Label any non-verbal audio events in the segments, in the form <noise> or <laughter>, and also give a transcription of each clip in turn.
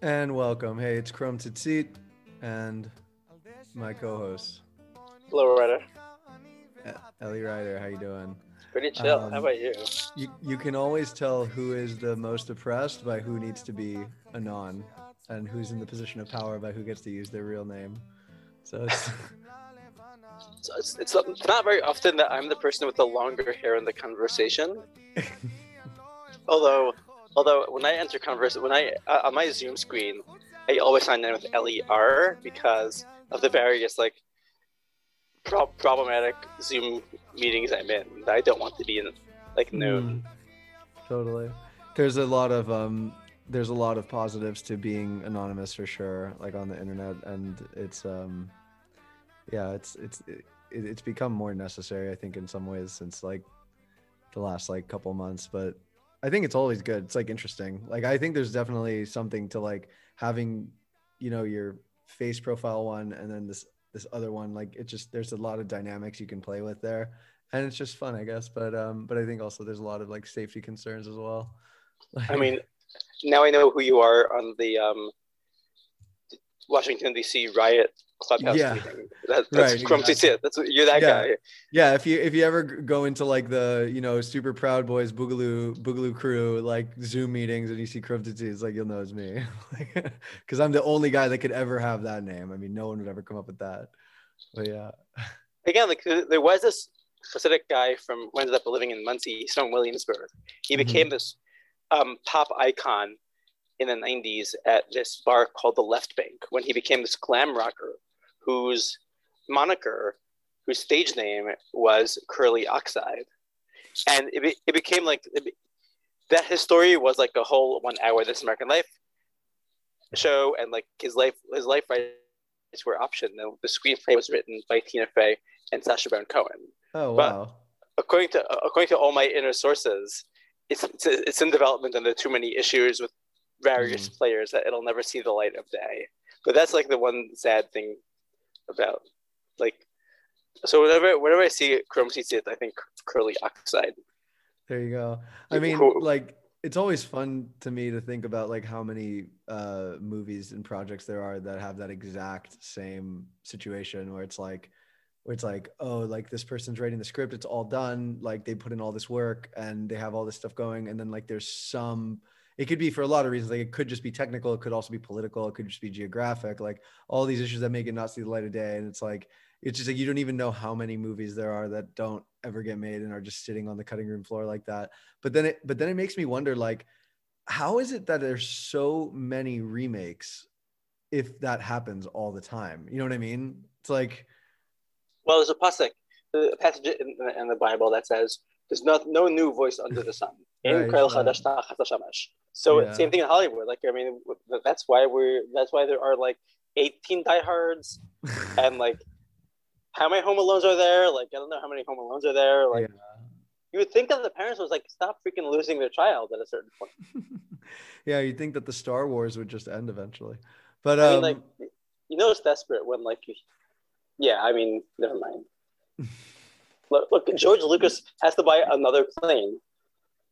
And welcome. Hey, it's Chrome Tzitzit and my co-host Hello, Ryder. Ellie Ryder. How you doing? Pretty chill. Um, How about you? You you can always tell who is the most oppressed by who needs to be anon, and who's in the position of power by who gets to use their real name. So it's, <laughs> So it's, it's it's not very often that I'm the person with the longer hair in the conversation. <laughs> although, although when I enter converse, when I uh, on my Zoom screen, I always sign in with LER because of the various like pro- problematic Zoom meetings I'm in that I don't want to be in, like known. Mm, totally. There's a lot of um. There's a lot of positives to being anonymous for sure, like on the internet, and it's um, yeah, it's it's it, it's become more necessary, I think, in some ways since like the last like couple months. But I think it's always good. It's like interesting. Like I think there's definitely something to like having, you know, your face profile one and then this this other one. Like it just there's a lot of dynamics you can play with there, and it's just fun, I guess. But um, but I think also there's a lot of like safety concerns as well. <laughs> I mean, now I know who you are on the um, Washington D.C. riot clubhouse Yeah. meeting. That, that's Right, Crumpty exactly. Tit. That's you're that Yeah. guy. yeah, if you if you ever go into like the you know super proud boys boogaloo boogaloo crew like Zoom meetings and you see Cryptid it's like you'll know it's me, <laughs> because I'm the only guy that could ever have that name. I mean, no one would ever come up with that. But yeah, <laughs> again, like there was this Hasidic guy from who ended up living in Monsey, he's from Williamsburg. He Mhm. became this um, pop icon in the 90s at this bar called the Left Bank when he became this glam rocker whose moniker, whose stage name was Curly Oxide. And it, be, it became like it be, that his story was like a whole one hour This American Life show, and like his life, his life rights were optioned. The, the screenplay was written by Tina Fey and Sacha Baron Cohen. oh But- wow, According to according to all my inner sources, it's it's, it's in development, and there are too many issues with various mm. players that it'll never see the light of day. But that's like the one sad thing about like. So whenever whenever I see Chrome Tzitzit, I think Curly Oxide. there you go. I mean, Cool. like it's always fun to me to think about like how many uh movies and projects there are that have that exact same situation where it's like where it's like oh like this person's writing the script it's all done like they put in all this work and they have all this stuff going and then like there's some it could be for a lot of reasons like it could just be technical it could also be political it could just be geographic like all these issues that make it not see the light of day and it's like it's just like you don't even know how many movies there are that don't ever get made and are just sitting on the cutting room floor like that. But then it but then it makes me wonder like how is it that there's so many remakes if that happens all the time? You know what i mean? It's like Well, there's a pasuk, a passage uh, in, the Bible that says, "There's no no new voice under the sun." In Right, Krel. Chadash Tachas So Yeah. same thing in Hollywood. Like I mean, that's why we're that's why there are like 18 diehards <laughs> and like how many home alones are there like i don't know how many home alones are there like yeah. you would think that the parents was like stop freaking losing their child at a certain point <laughs> yeah you'd think that the star wars would just end eventually but i um mean like you know it's desperate when like you, yeah i mean never mind <laughs> look, look george lucas has to buy another plane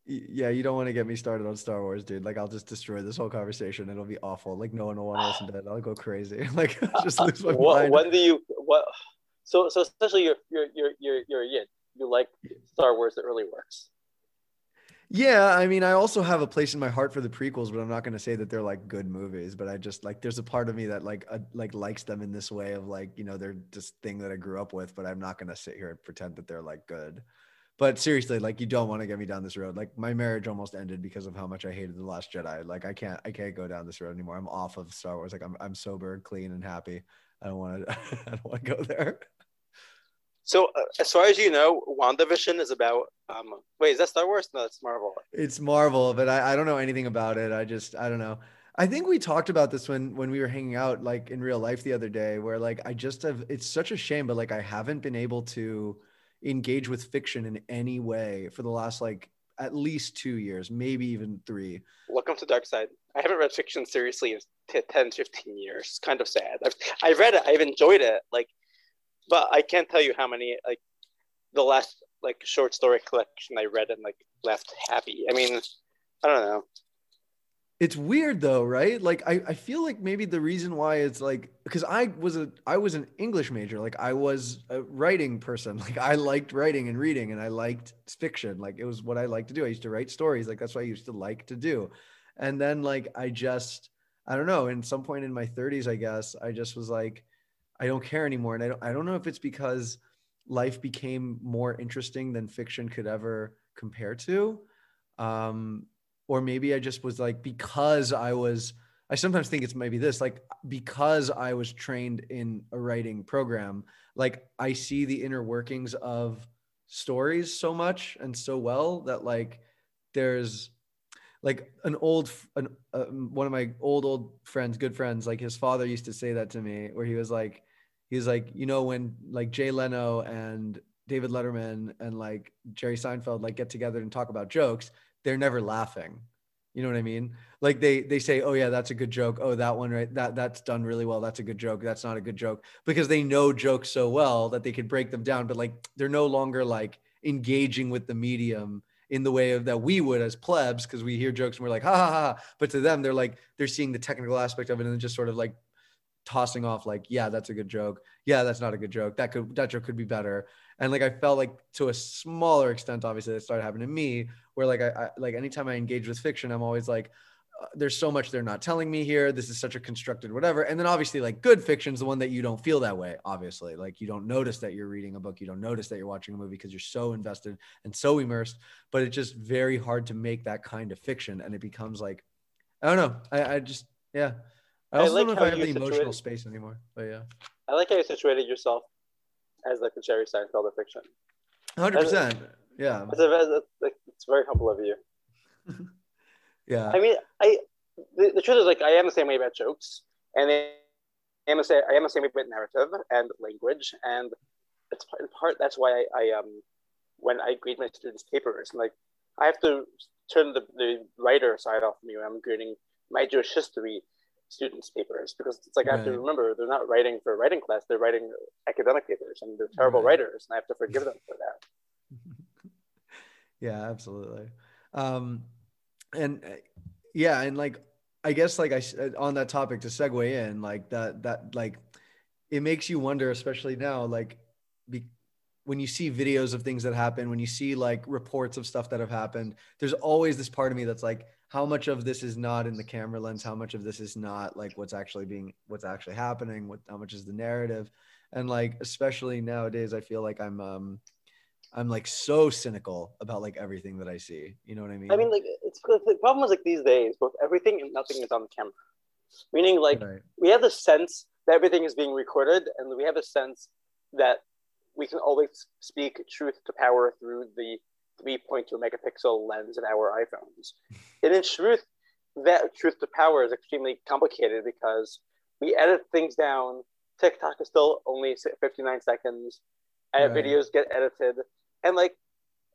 yeah you don't want to get me started on star wars dude like i'll just destroy this whole conversation it'll be awful like no one will want to listen to it i'll go crazy <laughs> like <laughs> I'll just lose my what, mind when do you what so so essentially you're you're you're you're, you're a yid. you like star wars the early works Yeah, I mean, I also have a place in my heart for the prequels, but I'm not going to say that they're like good movies. But I just like there's a part of me that like uh, like likes them in this way of like you know they're just thing that I grew up with. But I'm not going to sit here and pretend that they're like good. But seriously, like you don't want to get me down this road. Like my marriage almost ended because of how much I hated the Last Jedi. Like I can't I can't go down this road anymore. I'm off of Star Wars. Like I'm I'm sober, clean, and happy. I don't want to <laughs> I don't want to go there. so uh, as far as you know wandavision is about um wait is that star wars no that's marvel It's Marvel, but I, I don't know anything about it. I just I don't know. I think we talked about this when when we were hanging out like in real life the other day where like I just have it's such a shame but like I haven't been able to engage with fiction in any way for the last like at least 2 years, maybe even 3. welcome to dark side. I haven't read fiction seriously in t- 10 15 years. It's kind of sad. I've, I've read it. I've enjoyed it like but i can't tell you how many like the last like short story collection i read and like left happy. I mean i don't know it's weird though, right? Like I, I feel like maybe the reason why it's like because I was a I was an English major, like I was a writing person. <laughs> Like I liked writing and reading and I liked fiction. Like it was what I liked to do. I used to write stories. Like that's what I used to like to do. And then like I just I don't know, in some point in my 30s, I guess, I just was like, I don't care anymore. And I don't I don't know if it's because life became more interesting than fiction could ever compare to. Um, or maybe I just was like because I was I sometimes think it's maybe this like because I was trained in a writing program like I see the inner workings of stories so much and so well that like there's like an old an, uh, one of my old old friends good friends like his father used to say that to me where he was like he was like you know when like Jay Leno and David Letterman and like Jerry Seinfeld like get together and talk about jokes they're never laughing. You know what I mean? Like they they say, "Oh yeah, that's a good joke. Oh, that one right that that's done really well. That's a good joke. That's not a good joke." Because they know jokes so well that they could break them down, but like they're no longer like engaging with the medium in the way of that we would as plebs because we hear jokes and we're like ha ha ha but to them they're like they're seeing the technical aspect of it and just sort of like tossing off like yeah that's a good joke yeah that's not a good joke that could that joke could be better and like i felt like to a smaller extent obviously that started happening to me where like I, I like anytime I engage with fiction, I'm always like, uh, there's so much they're not telling me here. This is such a constructed whatever. And then obviously like good fiction is the one that you don't feel that way. Obviously, like you don't notice that you're reading a book, you don't notice that you're watching a movie because you're so invested and so immersed. But it's just very hard to make that kind of fiction, and it becomes like, I don't know. I, I just yeah. I also I like don't know if I have the situated, emotional space anymore. But yeah. I like how you situated yourself as like a Jerry Seinfeld of fiction. Hundred percent. Yeah. It's, a, it's very humble of you. <laughs> yeah. I mean, I the, the, truth is like I am the same way about jokes, and I am the same, I am the same way about narrative and language, and it's in part that's why I, I um when I grade my students' papers, like I have to turn the, the writer side off me when I'm grading my Jewish history students' papers because it's like right. I have to remember they're not writing for a writing class, they're writing academic papers and they're terrible right. writers, and I have to forgive them for that. <laughs> yeah absolutely um and uh, yeah and like i guess like i uh, on that topic to segue in like that that like it makes you wonder especially now like be, when you see videos of things that happen when you see like reports of stuff that have happened there's always this part of me that's like how much of this is not in the camera lens how much of this is not like what's actually being what's actually happening what how much is the narrative and like especially nowadays i feel like i'm um I'm like so cynical about like everything that I see. You know what I mean? I mean, like it's the problem is like these days, both everything and nothing is on the camera. Meaning, like right. we have the sense that everything is being recorded, and we have a sense that we can always speak truth to power through the 3.2 megapixel lens in our iPhones. <laughs> and in truth, that truth to power is extremely complicated because we edit things down. TikTok is still only 59 seconds. Right. Videos get edited and like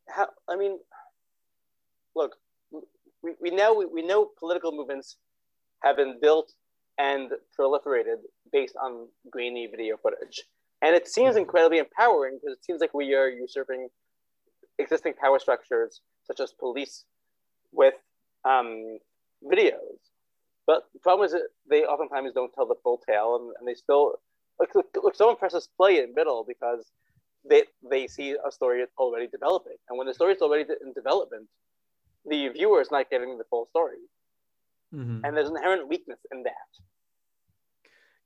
how i mean look we, we know we, we know political movements have been built and proliferated based on grainy video footage and it seems incredibly empowering because it seems like we are usurping existing power structures such as police with um, videos but the problem is that they oftentimes don't tell the full tale and, and they still look, look, look someone presses play in middle because they they see a story already developing, and when the story is already in development, the viewer is not getting the full story, mm-hmm. and there's an inherent weakness in that.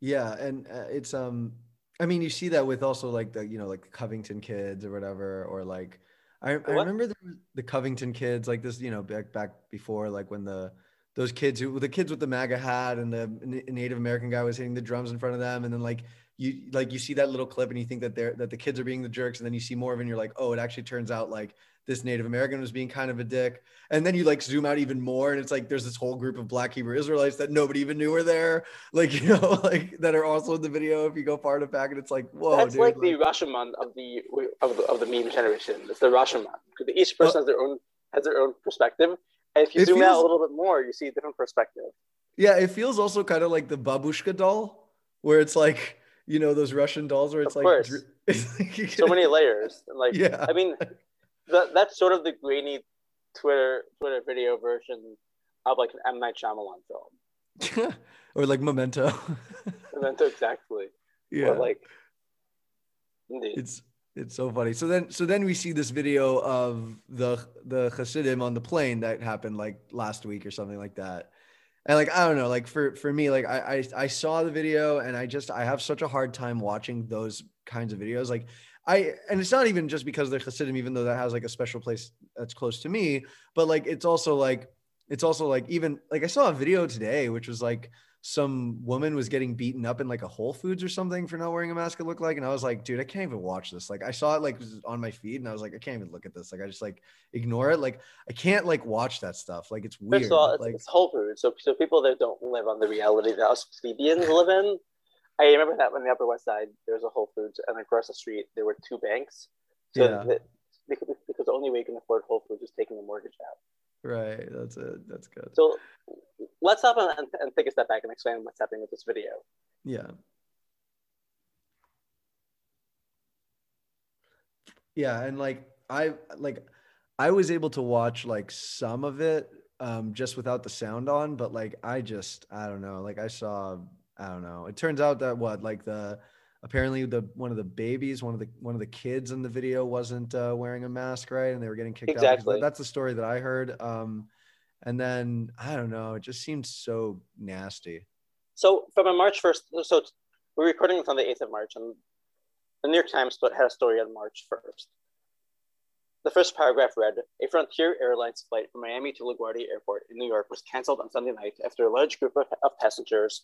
Yeah, and uh, it's um, I mean, you see that with also like the you know like the Covington kids or whatever, or like I, I remember the, the Covington kids like this, you know, back back before like when the those kids who the kids with the MAGA hat and the Native American guy was hitting the drums in front of them, and then like you like you see that little clip and you think that they're that the kids are being the jerks and then you see more of it and you're like oh it actually turns out like this native american was being kind of a dick. And then you like zoom out even more and it's like there's this whole group of black hebrew israelites that nobody even knew were there <laughs> like you know <laughs> like that are also in the video if you go far enough back and it's like whoa that's dude, like, like, the rashomon of the of the, of the meme generation. It's the rashomon. Because each person has their own has their own perspective. And if you zoom feels, out a little bit more you see a different perspective. Yeah it feels also kind of like the babushka doll where it's like you know those Russian dolls where it's of like, <laughs> it's like so many layers. Like yeah, I mean, that that's sort of the grainy Twitter Twitter video version of like an M Night Shyamalan film. <laughs> or like Memento. <laughs> Memento, exactly. yeah. Or like, indeed. it's it's so funny. So then so then we see this video of the the Hasidim on the plane that happened like last week or something like that. And like I don't know, like for for me, like I I, I saw the video and I just I have such a hard time watching those kinds of videos. Like I and it's not even just because they're Hasidim, even though that has like a special place that's close to me, but like it's also like it's also like even like I saw a video today which was like some woman was getting beaten up in like a Whole Foods or something for not wearing a mask. It looked like, and I was like, dude, I can't even watch this. Like, I saw it like on my feed, and I was like, I can't even look at this. Like, I just like ignore it. Like, I can't like watch that stuff. Like, it's weird. First of all, it's, like, it's Whole Foods. So, so people that don't live on the reality that us plebeians live in. I remember that when the Upper West Side, there was a Whole Foods, and across the street there were two banks. So Yeah. that, because, because the only way you can afford Whole Foods is taking a mortgage out. right. That's it. That's good. So let's stop and, and take a step back and explain what's happening with this video. Yeah. Yeah, and like I like I was able to watch like some of it um just without the sound on, but like I just I don't know, like I saw I don't know. It turns out that what like the apparently the one of the babies, one of the one of the kids in the video wasn't uh, wearing a mask, right? And they were getting kicked out. Exactly. because That's the story that I heard. Um and then I don't know, it just seemed so nasty. So from a March 1st, so we're recording this on the 8th of March, and the New York Times had a story on March 1st. The first paragraph read A Frontier Airlines flight from Miami to LaGuardia Airport in New York was canceled on Sunday night after a large group of, of passengers,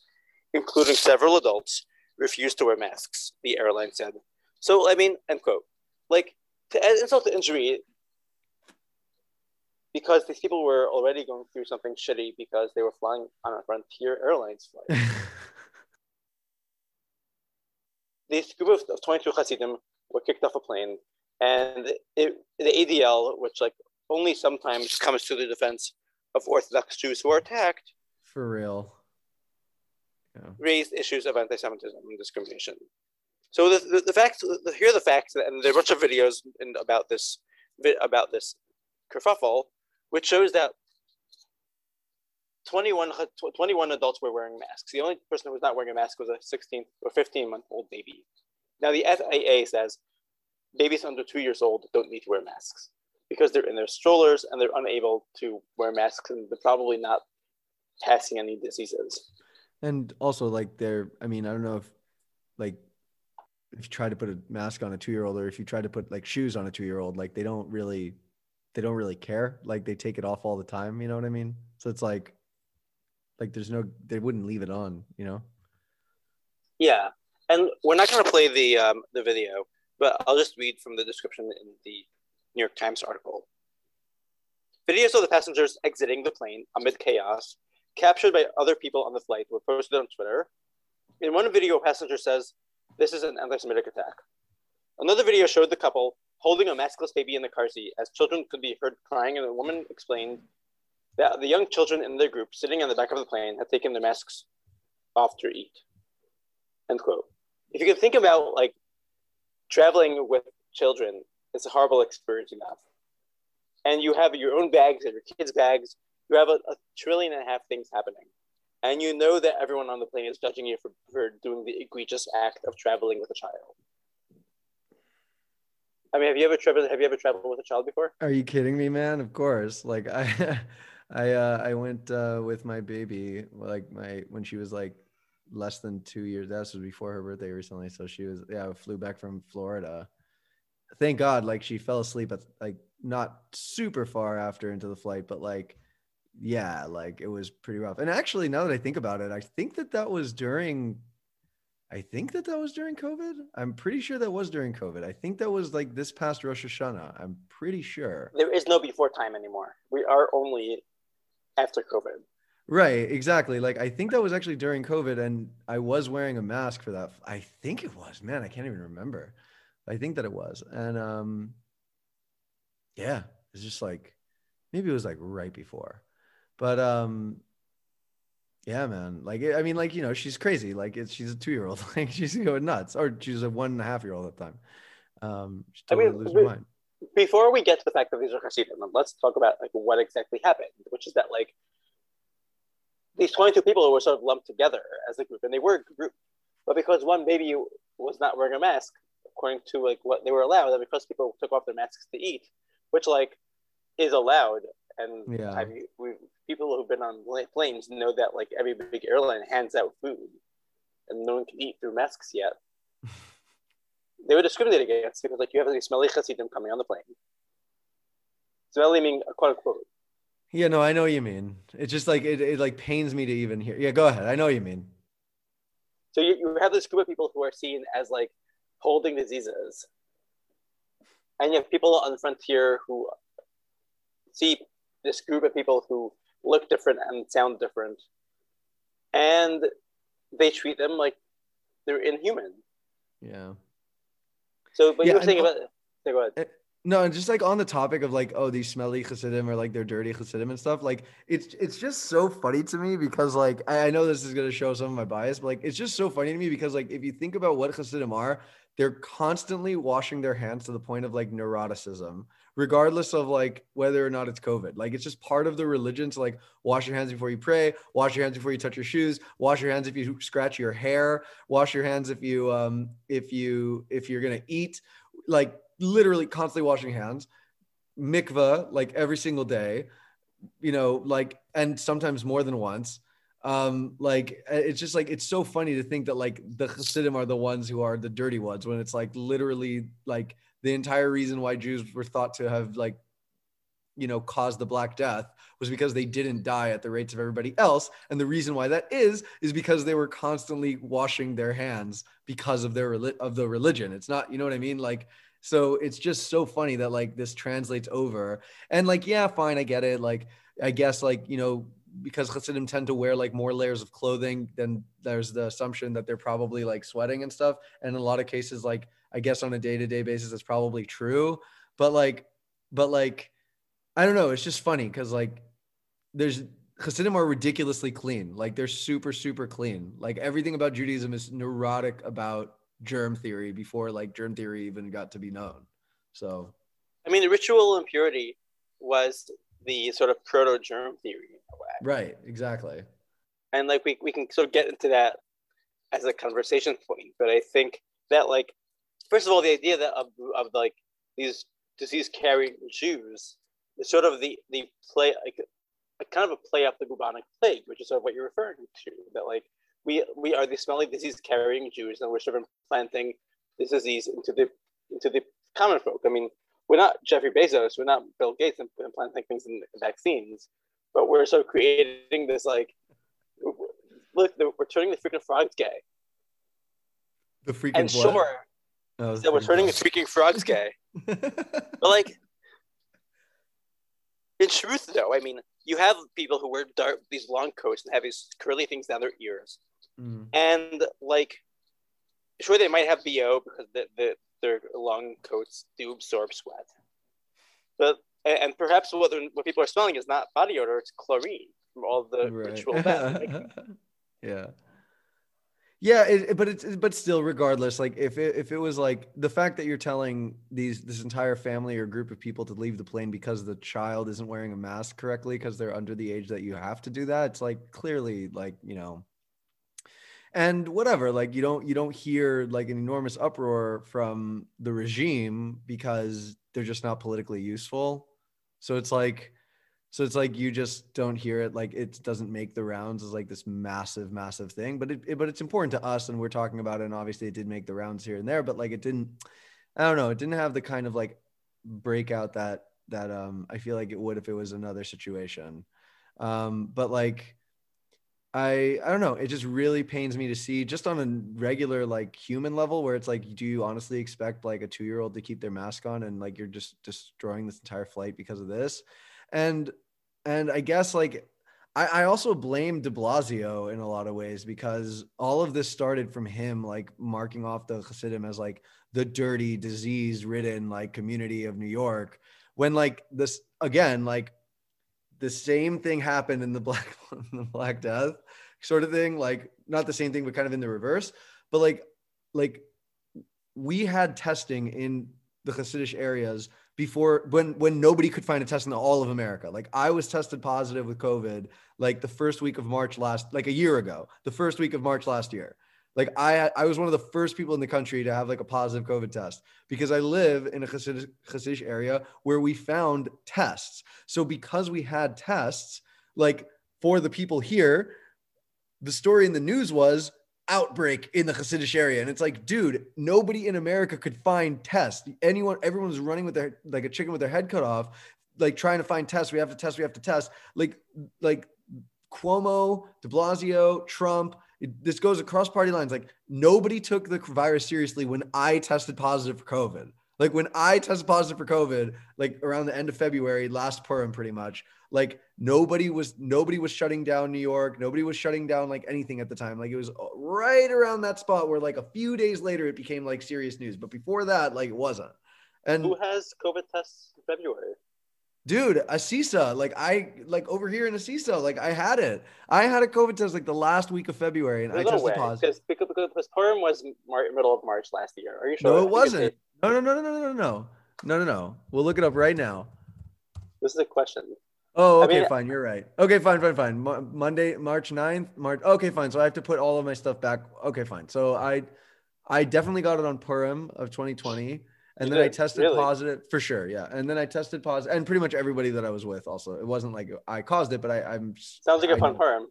including several adults, refused to wear masks, the airline said. So, I mean, end quote. Like, to add insult to injury, because these people were already going through something shitty because they were flying on a Frontier Airlines flight. <laughs> this group of, of 22 Hasidim were kicked off a plane, and it, the ADL, which like only sometimes comes to the defense of Orthodox Jews who are attacked, For real. Yeah. raised issues of anti-Semitism and discrimination. So the, the, the facts, the, here are the facts, and there are a bunch of videos in, about this about this kerfuffle, which shows that 21, 21 adults were wearing masks. The only person who was not wearing a mask was a 16 or 15 month old baby. Now the FAA says babies under two years old don't need to wear masks because they're in their strollers and they're unable to wear masks and they're probably not passing any diseases. And also like they're I mean, I don't know if like if you try to put a mask on a two year old or if you try to put like shoes on a two year old, like they don't really they don't really care. Like they take it off all the time, you know what I mean? So it's like like there's no they wouldn't leave it on, you know? Yeah, and we're not going to play the um, the video, but I'll just read from the description in the New York Times article. Videos of the passengers exiting the plane amid chaos, captured by other people on the flight, were posted on Twitter. In one video, a passenger says, "This is an anti-Semitic attack." Another video showed the couple holding a maskless baby in the car seat as children could be heard crying, and a woman explained that the young children in their group sitting in the back of the plane had taken their masks off to eat. End quote. If you can think about like traveling with children, it's a horrible experience enough. And you have your own bags and your kids' bags. You have a, a trillion and a half things happening. And you know that everyone on the plane is judging you for, for doing the egregious act of traveling with a child. I mean, have you ever traveled? Have you ever traveled with a child before? Are you kidding me, man? Of course. Like I <laughs> I uh I went uh with my baby like my when she was like less than 2 years. That was before her birthday recently, so she was yeah, I flew back from Florida. Thank God like she fell asleep at like not super far after into the flight, but like yeah, like it was pretty rough. And actually now that I think about it, I think that that was during I think that that was during COVID. I'm pretty sure that was during COVID. I think that was like this past Rosh Hashanah. I'm pretty sure. There is no before time anymore. We are only after COVID. Right, exactly. Like I think that was actually during COVID, and I was wearing a mask for that. I think it was. Man, I can't even remember. I think that it was, and um, yeah, it's just like maybe it was like right before, but um, yeah, man. Like I mean, like you know, she's crazy. Like it's she's a two year old. <laughs> Like she's going nuts, or she's a one and a half year old at the time. Um, she I mean, lose we- her mind. before we get to the fact that these are Hasidim, let's talk about like what exactly happened, which is that like these 22 people were sort of lumped together as a group, and they were a group. But because one baby was not wearing a mask, according to like what they were allowed, and because people took off their masks to eat, which like is allowed, and Yeah. I mean, we people who've been on planes know that like every big airline hands out food, and no one can eat through masks yet. <laughs> they were discriminated against because like you have any smelly chassidim coming on the plane. Smelly meaning quote unquote. Yeah, no, I know what you mean. It's just like it, it like pains me to even hear. Yeah, go ahead. I know what you mean. So you, you have this group of people who are seen as like holding diseases. And you have people on the frontier who see this group of people who look different and sound different. And they treat them like they're inhuman. Yeah. So, but Yeah, you were saying about, go ahead. Eh, no, and just like on the topic of like, oh, these smelly Hasidim or like they're dirty Hasidim and stuff. Like, it's it's just so funny to me because like I, I know this is gonna show some of my bias, but like it's just so funny to me because like if you think about what Hasidim are, they're constantly washing their hands to the point of like neuroticism, regardless of like whether or not it's COVID. Like it's just part of the religion to like wash your hands before you pray, wash your hands before you touch your shoes, wash your hands if you scratch your hair, wash your hands if you um if you if you're gonna eat, like literally constantly washing hands, mikvah like every single day, you know, like and sometimes more than once. Um, like it's just like it's so funny to think that like the Hasidim are the ones who are the dirty ones when it's like literally like the entire reason why Jews were thought to have like you know caused the black death was because they didn't die at the rates of everybody else. And the reason why that is is because they were constantly washing their hands because of their of the religion. It's not you know what i mean? Like so it's just so funny that like this translates over. And like yeah fine i get it. Like i guess like you know because Hasidim tend to wear like more layers of clothing then there's the assumption that they're probably like sweating and stuff. And in a lot of cases like i guess on a day-to-day basis that's probably true but like but like i don't know it's just funny because like there's Hasidim are ridiculously clean. Like they're super, super clean. Like everything about Judaism is neurotic about germ theory before like germ theory even got to be known. So I mean, the ritual impurity was the sort of proto germ theory in a way. right, exactly. and like we, we can sort of get into that as a conversation point but i think that like first of all the idea that of, of like these disease carrying jews is sort of the the play like a kind of a play up the bubonic plague which is sort of what you're referring to that like we we are the smelly disease carrying jews and we're sort of implanting this disease into the into the common folk i mean we're not jeffrey bezos we're not bill gates implanting things in vaccines but we're sort of creating this like look, we're turning the freaking frogs gay. The freaking And what? sure, Oh, that we're turning the freaking frogs gay. <laughs> But like, in truth, though, I mean, you have people who wear dark these long coats and have these curly things down their ears, Mm. and like, sure they might have bo because the, the, their long coats do absorb sweat, but and, perhaps what what people are smelling is not body odor; it's chlorine from all the ritual bath. Like, <laughs> yeah. Yeah, it, but it's but still, regardless, like if it, if it was like the fact that you're telling these this entire family or group of people to leave the plane because the child isn't wearing a mask correctly because they're under the age that you have to do that, it's like clearly like you know, and whatever, like you don't you don't hear like an enormous uproar from the regime because they're just not politically useful. So it's like so it's like you just don't hear it like it doesn't make the rounds as like this massive massive thing but it, it- but it's important to us and we're talking about it and obviously it did make the rounds here and there but like it didn't i don't know it didn't have the kind of like breakout that that um i feel like it would if it was another situation. Um but like i i don't know it just really pains me to see just on a regular like human level where it's like do you honestly expect like a two year old to keep their mask on and like you're just destroying this entire flight because of this and and I guess like I, I also blame De Blasio in a lot of ways because all of this started from him like marking off the Hasidim as like the dirty, disease-ridden like community of New York. When like this again, like the same thing happened in the <laughs> Black the Black Death sort of thing. Like not the same thing, but kind of in the reverse. But like like we had testing in the Hasidic areas before when when nobody could find a test in all of America. Like I was tested positive with COVID like the first week of March last like a year ago, the first week of March last year. Like I I was one of the first people in the country to have like a positive COVID test because I live in a Hasidic area where we found tests. So because we had tests, like for the people here, the story in the news was outbreak in the Hasidic area. And it's like, dude, nobody in America could find tests. Anyone, everyone's running with their like a chicken with their head cut off, like trying to find tests. We have to test, we have to test. Like, like Cuomo, de Blasio, Trump. It, this goes across party lines. Like nobody took the virus seriously when I tested positive for COVID. Like when I tested positive for COVID, like around the end of February, last Purim, pretty much. Like nobody was nobody was shutting down New York. Nobody was shutting down like anything at the time. Like it was uh, right around that spot where like a few days later it became like serious news. But before that, like it wasn't. And who has COVID tests in February? Dude, Assisa, like I like over here in Assisa, like I had it. I had a COVID test like the last week of February, and I tested way, positive. Because because Purim was Mar- middle of March last year. Are you sure? No, it wasn't. No, no, no, no, no, no, no, no, no, no. We'll look it up right now. This is a question. Oh, okay, I mean, fine. You're right. Okay, fine, fine, fine. Mo- Monday, March 9th, March. Okay, fine. So I have to put all of my stuff back. Okay, fine. So I, I definitely got it on Purim of 2020, and then did? I tested really? positive for sure. Yeah, and then I tested positive, and pretty much everybody that I was with also. It wasn't like I caused it, but I, I'm. Sounds like a fun Purim.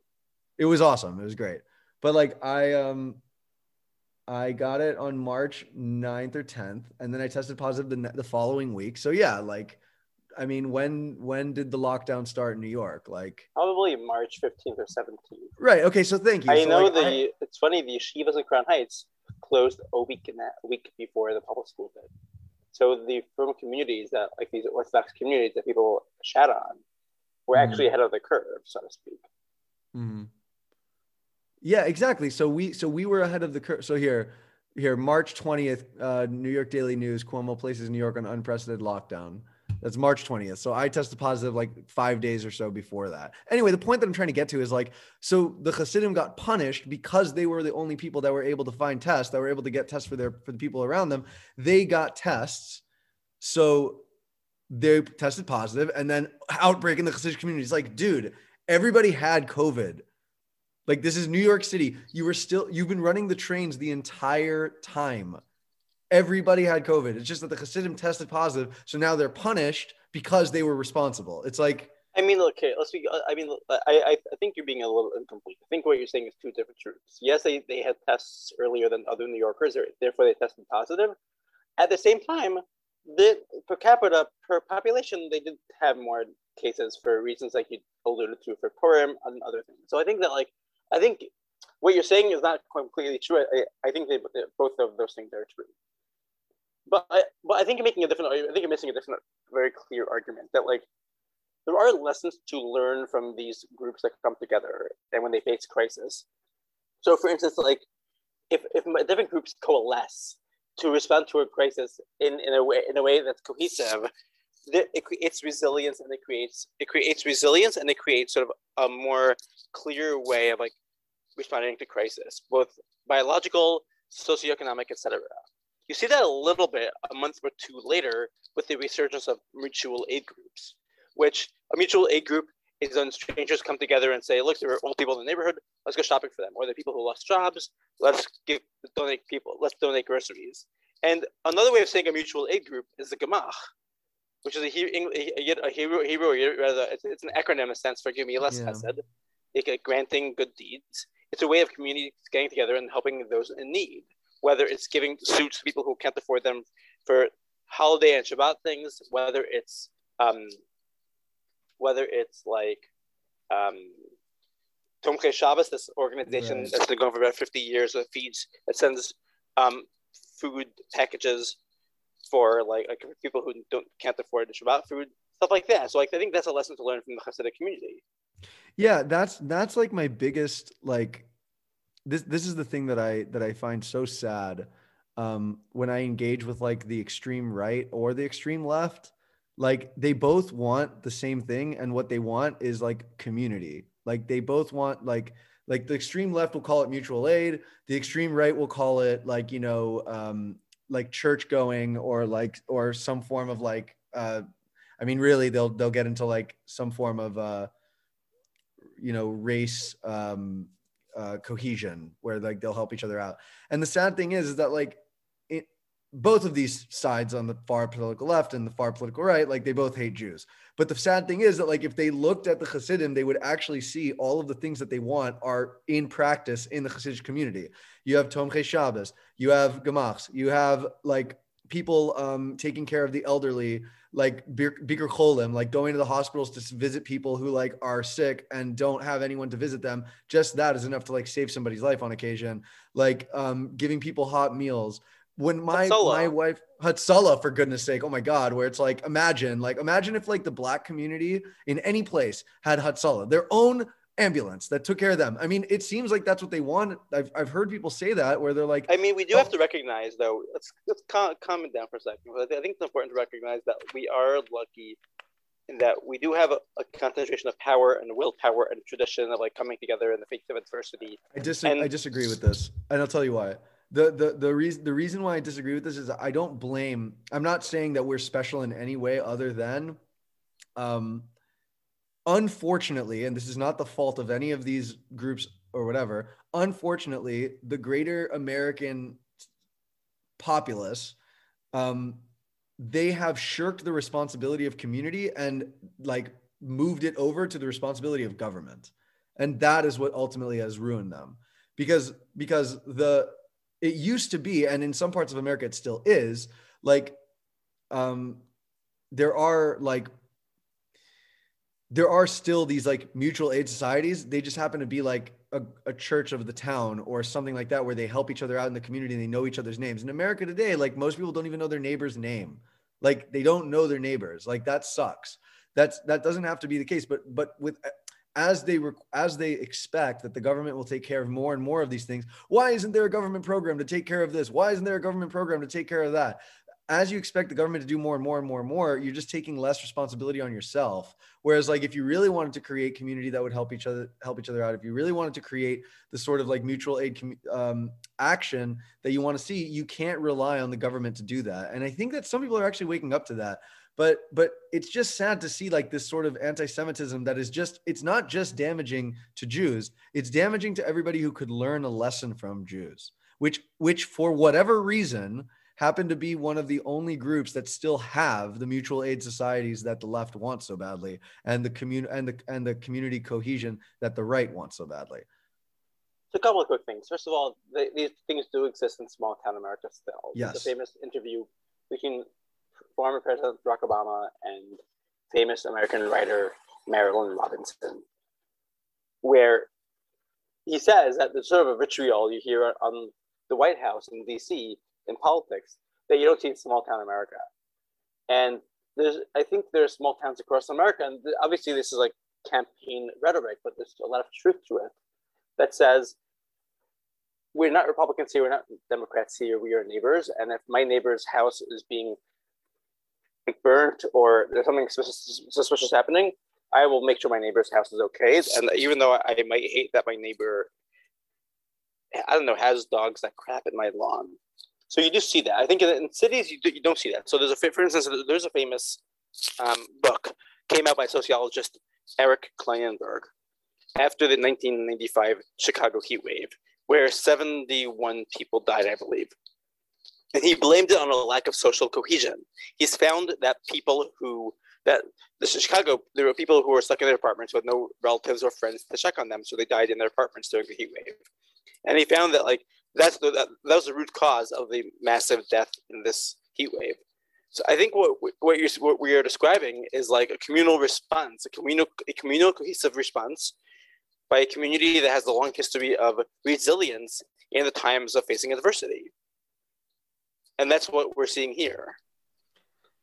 It was awesome. It was great, but like I um, I got it on March 9th or 10th, and then I tested positive the, the following week. So yeah, like, I mean, when when did the lockdown start in New York? Like probably March 15th or 17th. Right. Okay. So thank you. I so know like, the. I, it's funny. The yeshivas in Crown Heights closed a week in that a week before the public school did. So the from communities that like these Orthodox communities that people shat on were mm-hmm. actually ahead of the curve, so to speak. Mm-hmm. Yeah, exactly. So we so we were ahead of the curve. So here, here, March twentieth, uh, New York Daily News: Cuomo places New York on unprecedented lockdown. That's March 20th. So I tested positive like five days or so before that. Anyway, the point that I'm trying to get to is like, so the Hasidim got punished because they were the only people that were able to find tests, that were able to get tests for their for the people around them. They got tests. So they tested positive and then outbreak in the Hasidic community. It's like, dude, everybody had COVID. Like this is New York City. You were still you've been running the trains the entire time. Everybody had COVID. It's just that the Hasidim tested positive, so now they're punished because they were responsible. It's like I mean, okay, let's be. I mean, I, I, I think you're being a little incomplete. I think what you're saying is two different truths. Yes, they, they had tests earlier than other New Yorkers, therefore they tested positive. At the same time, the per capita per population, they did have more cases for reasons like you alluded to for Purim and other things. So I think that like I think what you're saying is not completely true. I, I think they, both of those things are true. But I, but I think you're making a different. I think you're missing a different, very clear argument that like there are lessons to learn from these groups that come together and when they face crisis. So, for instance, like if if different groups coalesce to respond to a crisis in, in a way in a way that's cohesive, it creates resilience and it creates it creates resilience and it creates sort of a more clear way of like responding to crisis, both biological, socioeconomic, etc. You see that a little bit a month or two later with the resurgence of mutual aid groups, which a mutual aid group is when strangers come together and say, look, there are old people in the neighborhood, let's go shopping for them. Or the people who lost jobs, let's give donate people, let's donate groceries. And another way of saying a mutual aid group is the gemach, which is a, a, a hero, hero, rather, it's, it's, an acronym in a sense for Gemilas yeah. Chesed, like granting good deeds. It's a way of communities getting together and helping those in need, whether it's giving suits to people who can't afford them for holiday and Shabbat things, whether it's um, whether it's like um, Tomchei Shabbos, this organization right. that's been going for about 50 years that feeds, that sends um, food packages for like, like people who don't can't afford the Shabbat food, stuff like that. So like I think that's a lesson to learn from the Hasidic community. Yeah, that's that's like my biggest like this this is the thing that I that I find so sad um when I engage with like the extreme right or the extreme left like they both want the same thing and what they want is like community like they both want like like the extreme left will call it mutual aid the extreme right will call it like you know um like church going or like or some form of like uh, I mean, really, they'll they'll get into like some form of uh, you know race um, uh, cohesion where like they'll help each other out. And the sad thing is, is that like both of these sides on the far political left and the far political right, like they both hate Jews. But the sad thing is that like if they looked at the Hasidim, they would actually see all of the things that they want are in practice in the Hasidic community. You have Tomchei Shabbos, you have Gemachs, you have like people um, taking care of the elderly like Bikur Cholim, like going to the hospitals to visit people who like are sick and don't have anyone to visit them. Just that is enough to like save somebody's life on occasion. Like um, giving people hot meals. When my my wife Hatzalah, for goodness sake, oh my God, where it's like imagine, like imagine if like the black community in any place had Hatzalah, their own ambulance that took care of them. I mean, it seems like that's what they want. I've, I've heard people say that where they're like, I mean, we do oh. have to recognize though, let's, let's it down for a second. I think it's important to recognize that we are lucky in that we do have a, a concentration of power and willpower and tradition of like coming together in the face of adversity. I, dis- and- I disagree with this. And I'll tell you why. The, the the reason the reason why I disagree with this is I don't blame I'm not saying that we're special in any way other than um unfortunately, and this is not the fault of any of these groups or whatever, unfortunately, the greater American populace, um, they have shirked the responsibility of community and like moved it over to the responsibility of government. And that is what ultimately has ruined them. Because because the it used to be, and in some parts of America it still is, like um there are like there are still these like mutual aid societies. They just happen to be like a, a, church of the town or something like that, where they help each other out in the community and they know each other's names. In America today, like most people don't even know their neighbor's name. Like they don't know their neighbors. Like that sucks. That's that doesn't have to be the case. But but with as they as they expect that the government will take care of more and more of these things why isn't there a government program to take care of this why isn't there a government program to take care of that as you expect the government to do more and more and more and more, you're just taking less responsibility on yourself. Whereas, like, if you really wanted to create community that would help each other help each other out, if you really wanted to create the sort of like mutual aid um, action that you want to see, you can't rely on the government to do that. And I think that some people are actually waking up to that. But but it's just sad to see like this sort of anti-Semitism that is just it's not just damaging to Jews, it's damaging to everybody who could learn a lesson from Jews, which which for whatever reason happen to be one of the only groups that still have the mutual aid societies that the left wants so badly and the community and the and the community cohesion that the right wants so badly. So a couple of quick things. First of all the, these things do exist in small town america still. Yes. There's a famous interview between former president barack obama and famous american writer marilynne robinson where he says that the sort of a vitriol you hear on the white house in dc in politics that you don't see in small town America. And there's, I think there's small towns across America, and obviously this is like campaign rhetoric, but there's a lot of truth to it that says we're not Republicans here, we're not Democrats here, we are neighbors. And if my neighbor's house is being burnt or there's something suspicious, suspicious happening, I will make sure my neighbor's house is okay. And even though I might hate that my neighbor, I don't know, has dogs that crap in my lawn, so you do see that. I think in, cities you, do, you don't see that. So there's a for instance there's a famous um, book came out by sociologist Eric Klinenberg after the 1995 Chicago heat wave, where 71 people died, I believe. And he blamed it on a lack of social cohesion. He's found that people who that the Chicago, there were people who were stuck in their apartments with no relatives or friends to check on them, so they died in their apartments during the heat wave. And he found that like that's the, that, that was the root cause of the massive death in this heat wave. So I think what what you're what we are describing is like a communal response, a communal a communal cohesive response by a community that has a long history of resilience in the times of facing adversity. And that's what we're seeing here.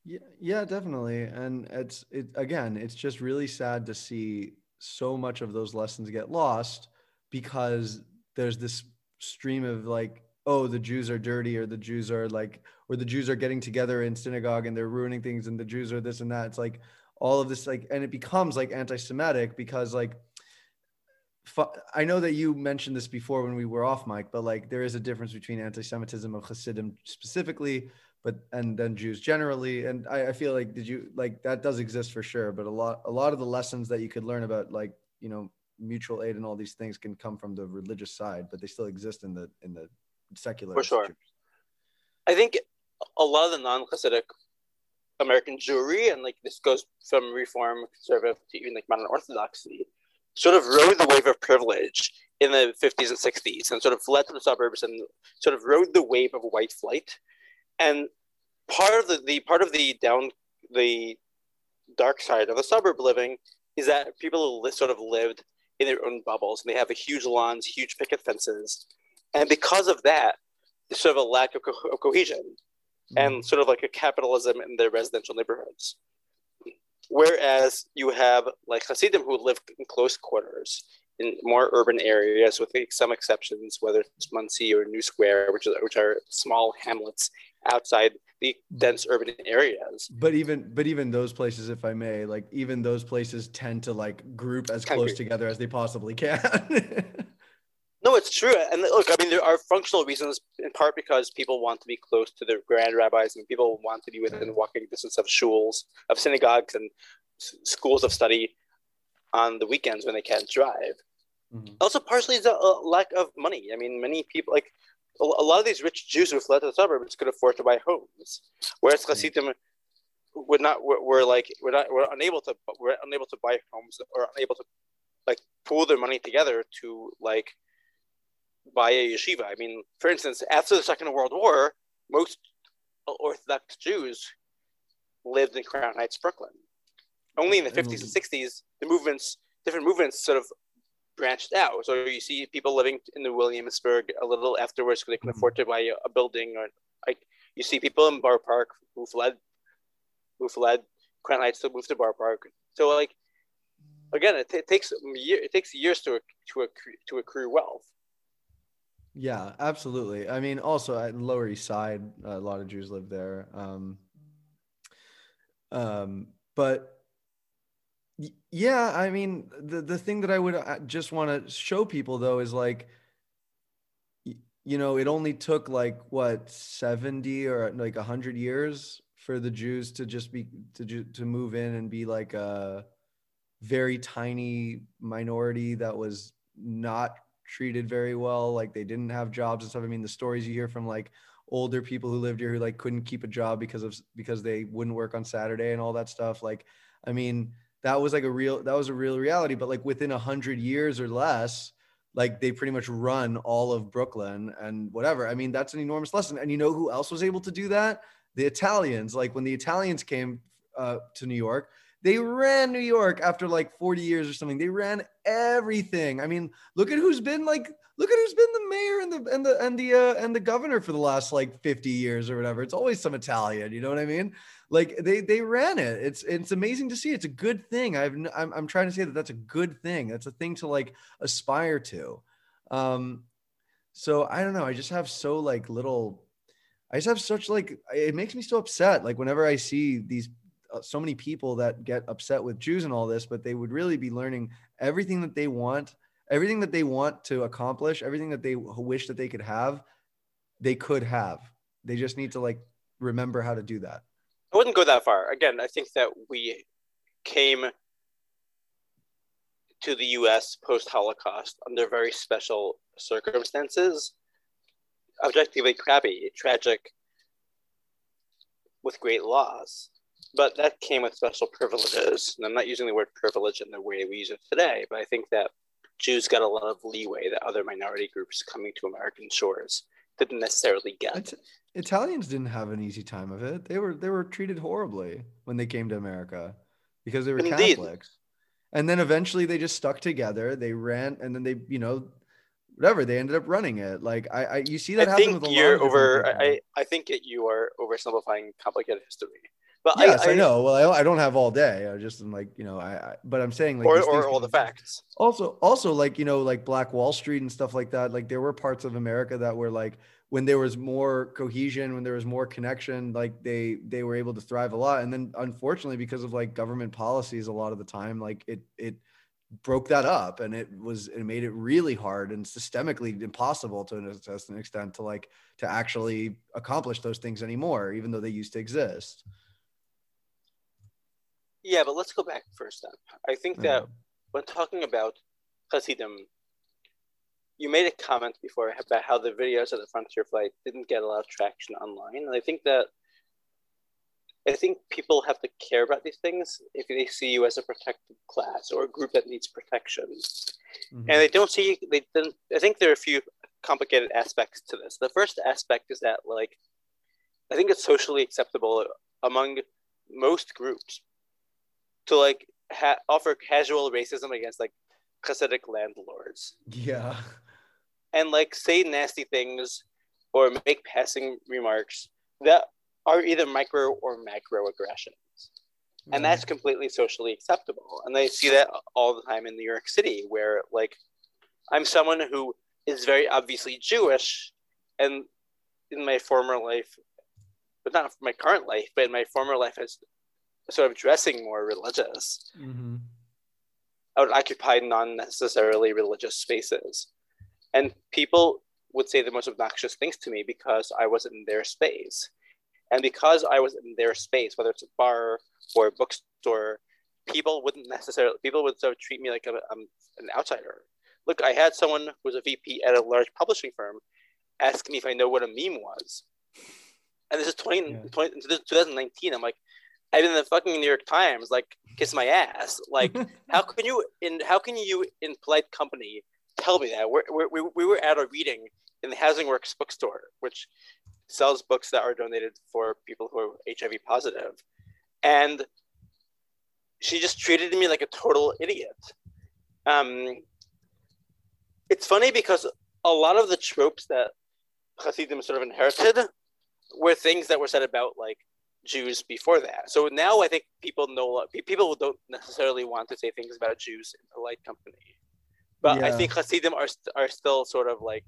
Yeah, yeah, definitely. And it's it again, it's just really sad to see so much of those lessons get lost because there's this stream of like oh the jews are dirty or the jews are like or the jews are getting together in synagogue and they're ruining things and the jews are this and that it's like all of this like and it becomes like anti-semitic because like I know that you mentioned this before when we were off mic, but like there is a difference between anti-Semitism of Hasidim specifically, but and then Jews generally. And I, I feel like did you like that does exist for sure, but a lot a lot of the lessons that you could learn about like you know mutual aid and all these things can come from the religious side, but they still exist in the in the secular. For sure. I think a lot of the non-Hasidic American Jewry, and like this goes from Reform, Conservative to even like modern Orthodoxy, sort of rode the wave of privilege in the 50s and 60s and sort of fled to the suburbs and sort of rode the wave of white flight. And part of the, the part of the down the dark side of the suburb living is that people sort of lived in their own bubbles and they have a huge lawns, huge picket fences. And because of that, there's sort of a lack of, co- of cohesion mm-hmm. and sort of like a capitalism in their residential neighborhoods. Whereas you have like Hasidim who live in close quarters in more urban areas, with some exceptions, whether it's Monsey or New Square, which are, which are small hamlets outside the dense urban areas. But even but even those places, if I may, like even those places tend to like group as close together as they possibly can. <laughs> no, it's true. And look, I mean, there are functional reasons, in part because people want to be close to their grand rabbis, and people want to be within walking distance of shuls, of synagogues, and schools of study on the weekends when they can't drive. Mm-hmm. Also, partially is a, a, lack of money. I mean, many people like a, a, lot of these rich Jews who fled to the suburbs could afford to buy homes, whereas mm-hmm. Hasidim would not were, were like we're not were unable to were unable to buy homes or unable to like pool their money together to like buy a yeshiva. I mean, for instance, after the Second World War, most Orthodox Jews lived in Crown Heights, Brooklyn. Only in the 50s and 60s, the movements, different movements sort of branched out. So you see people living in the Williamsburg a little afterwards because they can mm-hmm. afford to buy a, a, building, or like you see people in Borough Park who fled, who fled Crown Heights to move to Borough Park. So like again, it, t- it takes year, it takes years to to accrue, to accrue wealth. Yeah, absolutely. I mean, also at Lower East Side, a lot of Jews live there. Um, um, but yeah, I mean, the the thing that I would uh, just want to show people though is like you know, it only took like what 70 or like 100 years for the Jews to just be to to move in and be like a very tiny minority that was not treated very well like they didn't have jobs and stuff. I mean the stories you hear from like older people who lived here who like couldn't keep a job because of because they wouldn't work on saturday and all that stuff like i mean that was like a real that was a real reality. But like within a hundred years or less like they pretty much run all of brooklyn and whatever. I mean that's an enormous lesson. And you know who else was able to do that? The italians. Like when the italians came uh, to new york they ran new york after like 40 years or something. They ran everything. I mean look at who's been like look at who's been the mayor and the and the and the uh, and the governor for the last like 50 years or whatever. It's always some italian you know what i mean? Like they they ran it. It's it's amazing to see. It's a good thing. I've i'm, I'm trying to say that that's a good thing. That's a thing to like aspire to. Um so i don't know. I just have so like little i just have such like it makes me so upset like whenever i see these Uh, so many people that get upset with jews and all this but they would really be learning everything that they want everything that they want to accomplish everything that they wish that they could have they could have they just need to like remember how to do that I wouldn't go that far. Again, I think that we came to the US post Holocaust under very special circumstances, objectively crappy, tragic, with great loss. But that came with special privileges. And I'm not using the word privilege in the way we use it today, but I think that Jews got a lot of leeway that other minority groups coming to American shores didn't necessarily get. Italians didn't have an easy time of it. They were they were treated horribly when they came to America because they were Indeed. Catholics. And then eventually they just stuck together. They ran and then they, you know, whatever, they ended up running it. Like I, I you see that I happen with a you're over I, I think that you are oversimplifying complicated history. But yes, I, I, I know. Well, I, I don't have all day. I just am like, you know, I, I but I'm saying like or, or all the facts. Also, also like you know, like Black Wall Street and stuff like that. Like there were parts of America that were like when there was more cohesion, when there was more connection, like they they were able to thrive a lot. And then unfortunately, because of like government policies, a lot of the time, like it it broke that up and it was it made it really hard and systemically impossible to an, to an extent to like to actually accomplish those things anymore even though they used to exist yeah but let's go back a step i think that yeah. when talking about hasidim you made a comment before about how the videos of the frontier flight didn't get a lot of traction online and i think that I think people have to care about these things if they see you as a protected class or a group that needs protection. Mm-hmm. And they don't see they don't, I think there are a few complicated aspects to this. The first aspect is that like I think it's socially acceptable among most groups to like ha- offer casual racism against like Hasidic landlords. Yeah. And like say nasty things or make passing remarks that are either micro or macro aggressions. Mm-hmm. And that's completely socially acceptable. And I see that all the time in New York City, where like I'm someone who is very obviously Jewish, and in my former life, but not my current life, but in my former life as sort of dressing more religious. Mm-hmm. I would occupy non necessarily religious spaces. And people would say the most obnoxious things to me because I was in their space. And because I was in their space, whether it's a bar or a bookstore, people wouldn't necessarily, people would sort of treat me like a, an outsider. Look, I had someone who was a VP at a large publishing firm ask me if I know what a meme was. And this is 20, yeah. 20 2019. I'm like, I've been in the fucking New York Times, like, kiss my ass. Like, <laughs> how can you, in how can you, in polite company, tell me that? We're, we're, we we were at a reading in the Housing Works bookstore, which sells books that are donated for people who are HIV. And she just treated me like a total idiot. Um, it's funny because a lot of the tropes that Hasidim sort of inherited were things that were said about like Jews before that. So now I think people know people don't necessarily want to say things about Jews in polite company, but yeah. I think Hasidim are are still sort of like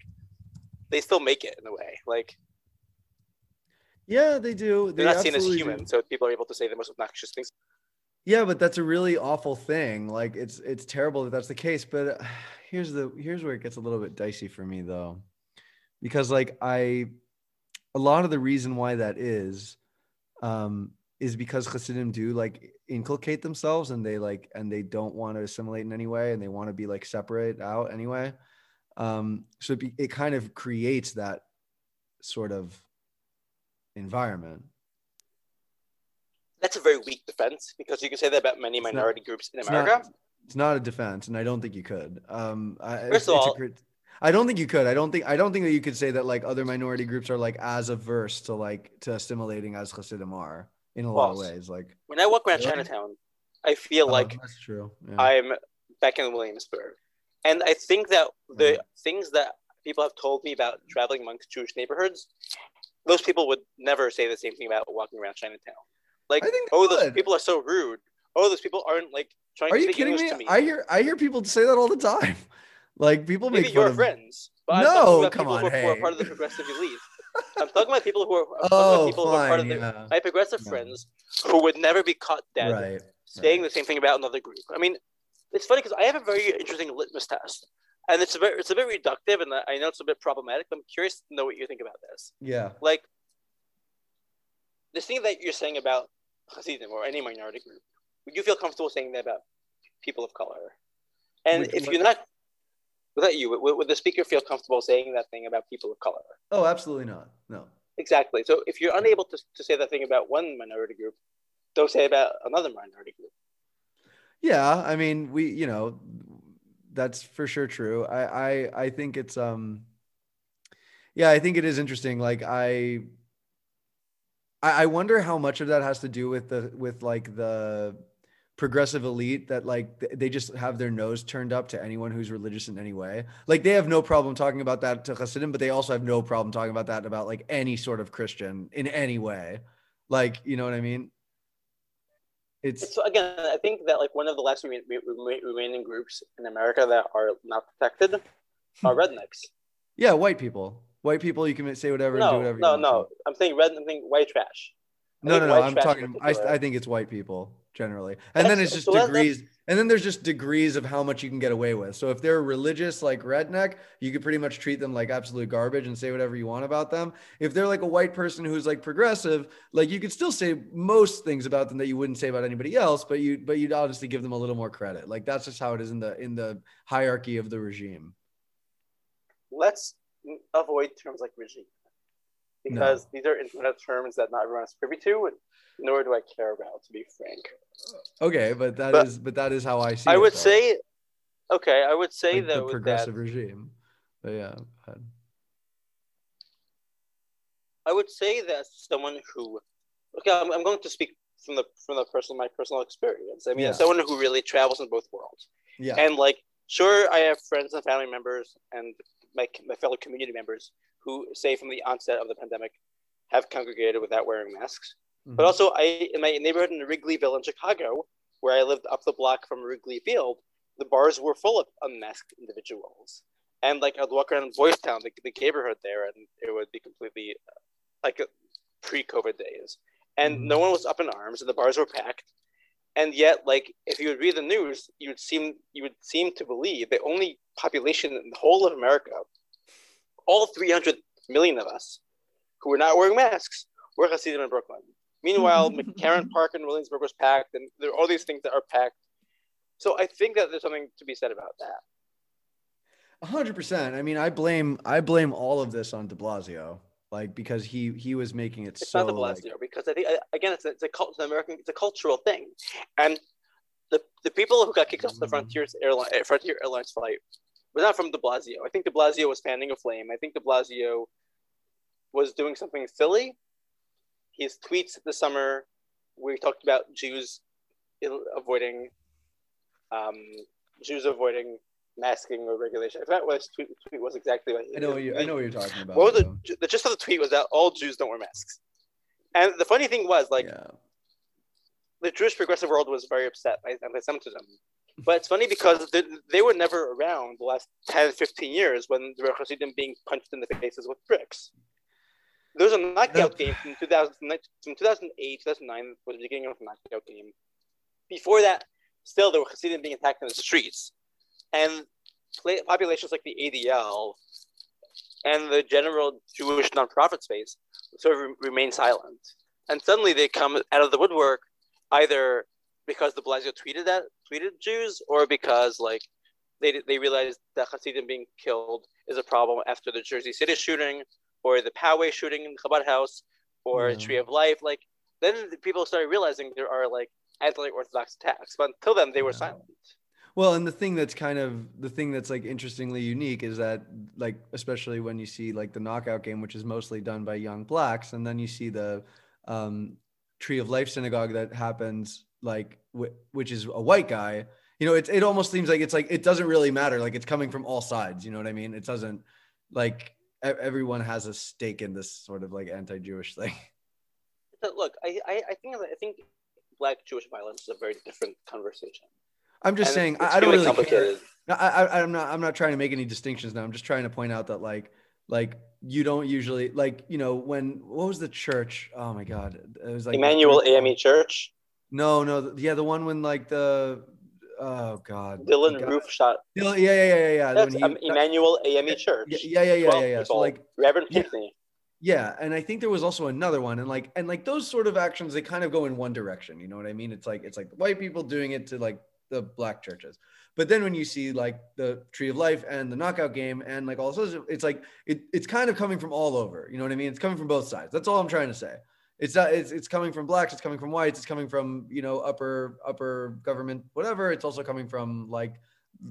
they still make it in a way. Like yeah, they do. They're not seen as human, do. so people are able to say the most obnoxious things. Yeah, but that's a really awful thing. Like it's it's terrible that that's the case. But uh, here's the here's where it gets a little bit dicey for me though, because like I, a lot of the reason why that is, um, is because Hasidim do like inculcate themselves and they like and they don't want to assimilate in any way and they want to be like separate out anyway. Um, so it, be, it kind of creates that sort of environment. That's a very weak defense because you can say that about many minority not, groups in America. It's not, it's not, a defense, and I don't think you could. Um, First of all, a, I don't think you could. I don't think I don't think that you could say that like other minority groups are like as averse to like to assimilating as Hasidim are in a lot of ways. Like when I walk around really? Chinatown, I feel oh, like that's true. Yeah. I'm back in Williamsburg, and I think that the things that people have told me about traveling amongst Jewish neighborhoods those people would never say the same thing about walking around Chinatown. Like, oh, would. those people are so rude. Oh, those people aren't like trying are to speak English me? to me. I hear I hear people say that all the time. Like people Maybe make your of... friends. But no, I'm come on, who hey. who are part of the progressive elite. I'm talking about people who are, I'm oh, people fine, who are part of the, yeah. my progressive yeah. friends who would never be caught dead right, saying right. the same thing about another group. I mean, it's funny because I have a very interesting litmus test and it's a bit it's a bit reductive and I know it's a bit problematic. But I'm curious to know what you think about this. Yeah. Like the thing that you're saying about Hasidim or any minority group, would you feel comfortable saying that about people of color? And would, if you're not, without you, would, would the speaker feel comfortable saying that thing about people of color? Oh, absolutely not. No. Exactly. So if you're unable to, to say that thing about one minority group, don't say about another minority group. Yeah, I mean, we, you know, that's for sure true. I, I, I think it's, um, yeah, I think it is interesting. Like I, I, I wonder how much of that has to do with the with like the progressive elite that like they just have their nose turned up to anyone who's religious in any way. Like they have no problem talking about that to Hasidim, but they also have no problem talking about that about like any sort of Christian in any way. Like, you know what I mean? It's so again, I think that like one of the last remaining groups in America that are not protected are hmm. rednecks. Yeah, white people. White people, you can say whatever. No, whatever no, no. I'm saying red. I'm saying white trash. I no, no, no. I'm talking. I, I think it's white people. Generally. And then it's just so degrees. And then there's just degrees of how much you can get away with. So if they're religious like redneck, you could pretty much treat them like absolute garbage and say whatever you want about them. If they're like a white person who's like progressive, like you could still say most things about them that you wouldn't say about anybody else, but you but you'd honestly give them a little more credit. Like that's just how it is in the in the hierarchy of the regime. let's avoid terms like regime because these are internet terms that not everyone is privy to, nor do I care about, to be frank. Okay, but that is But but that is how I see I would say, okay, I would say like the though that progressive regime. But yeah. I would say that someone who, okay, I'm, I'm going to speak from the from the personal my personal experience. I mean, Yeah. someone who really travels in both worlds, yeah, and like, sure, I have friends and family members and my my fellow community members who, say, from the onset of the pandemic, have congregated without wearing masks. But Mhm. also, I in my neighborhood in Wrigleyville in Chicago, where I lived up the block from Wrigley Field, the bars were full of unmasked individuals. And like I'd walk around Boys Town, the, the neighborhood there, and it would be completely uh, like pre-COVID days, and Mhm. no one was up in arms, and the bars were packed. And yet, like if you would read the news, you would seem you would seem to believe the only population in the whole of America, all 300 million of us, who were not wearing masks, were Hasidim in Brooklyn. Meanwhile, <laughs> McCarren Park in Williamsburg was packed, and there are all these things that are packed. So I think that there's something to be said about that. A hundred percent. I mean, I blame I blame all of this on De Blasio, like because he he was making it It's so not the like, Blasio because I think again it's a, it's a cult, it's an American it's a cultural thing, and the the people who got kicked off the Mhm. Frontiers airline eh, Frontier Airlines flight was not from De Blasio. I think De Blasio was fanning a flame. I think De Blasio was doing something silly. His tweets this summer, we talked about Jews avoiding um, Jews avoiding masking or regulation. I forgot what his tweet, tweet was exactly. But I know what you I know what you're talking about. what was the, the gist of the tweet was that all Jews don't wear masks. And the funny thing was, like, yeah. the Jewish progressive world was very upset by anti-Semitism. But it's funny because they, they were never around the last 10, 15 years when were Hasidim being punched in the faces with bricks. There was a knockout game from 2009, from 2008, 2009 was the beginning of the knockout game. Before that, still there were Hasidim being attacked in the streets. And populations like the ADL and the general Jewish nonprofit space sort of remain silent. And suddenly they come out of the woodwork either because de Blasio tweeted that tweeted Jews or because like they they realized that Hasidim being killed is a problem after the Jersey City shooting or the Poway shooting in the Chabad House or Yeah. Tree of Life. Like then the people started realizing there are like anti-orthodox attacks, but until then they were Yeah. silent. Well, and the thing that's kind of the thing that's like interestingly unique is that like especially when you see like the knockout game, which is mostly done by young blacks, and then you see the um, Tree of Life synagogue that happens like wh- which is a white guy. You know, it it almost seems like it's like it doesn't really matter. Like it's coming from all sides. You know what I mean? It doesn't like everyone has a stake in this sort of like anti-Jewish thing. <laughs> So, look, I, I I think I think black Jewish violence is a very different conversation. I'm just And saying it's I, I don't really really care. No, I, I, I'm not. I'm not trying to make any distinctions now. I'm just trying to point out that like, like you don't usually like, you know, when what was the church? Oh my god, it was like Emanuel AME Church, No, no, yeah, the one when like the, oh god, Dylann Roof shot. Dylan- yeah, yeah, yeah, yeah, yeah. That's when um, he- Emanuel AME Church. yeah, yeah, yeah, yeah, yeah, yeah. So like, Reverend Yeah. Yeah, and I think there was also another one, and like, and like those sort of actions, they kind of go in one direction. You know what I mean? It's like it's like white people doing it to like the black churches, but then when you see like the Tree of Life and the Knockout Game and like all this, it's like it, it's kind of coming from all over. You know what I mean? It's coming from both sides. That's all I'm trying to say. It's not. It's it's coming from blacks. It's coming from whites. It's coming from you know upper upper government whatever. It's also coming from like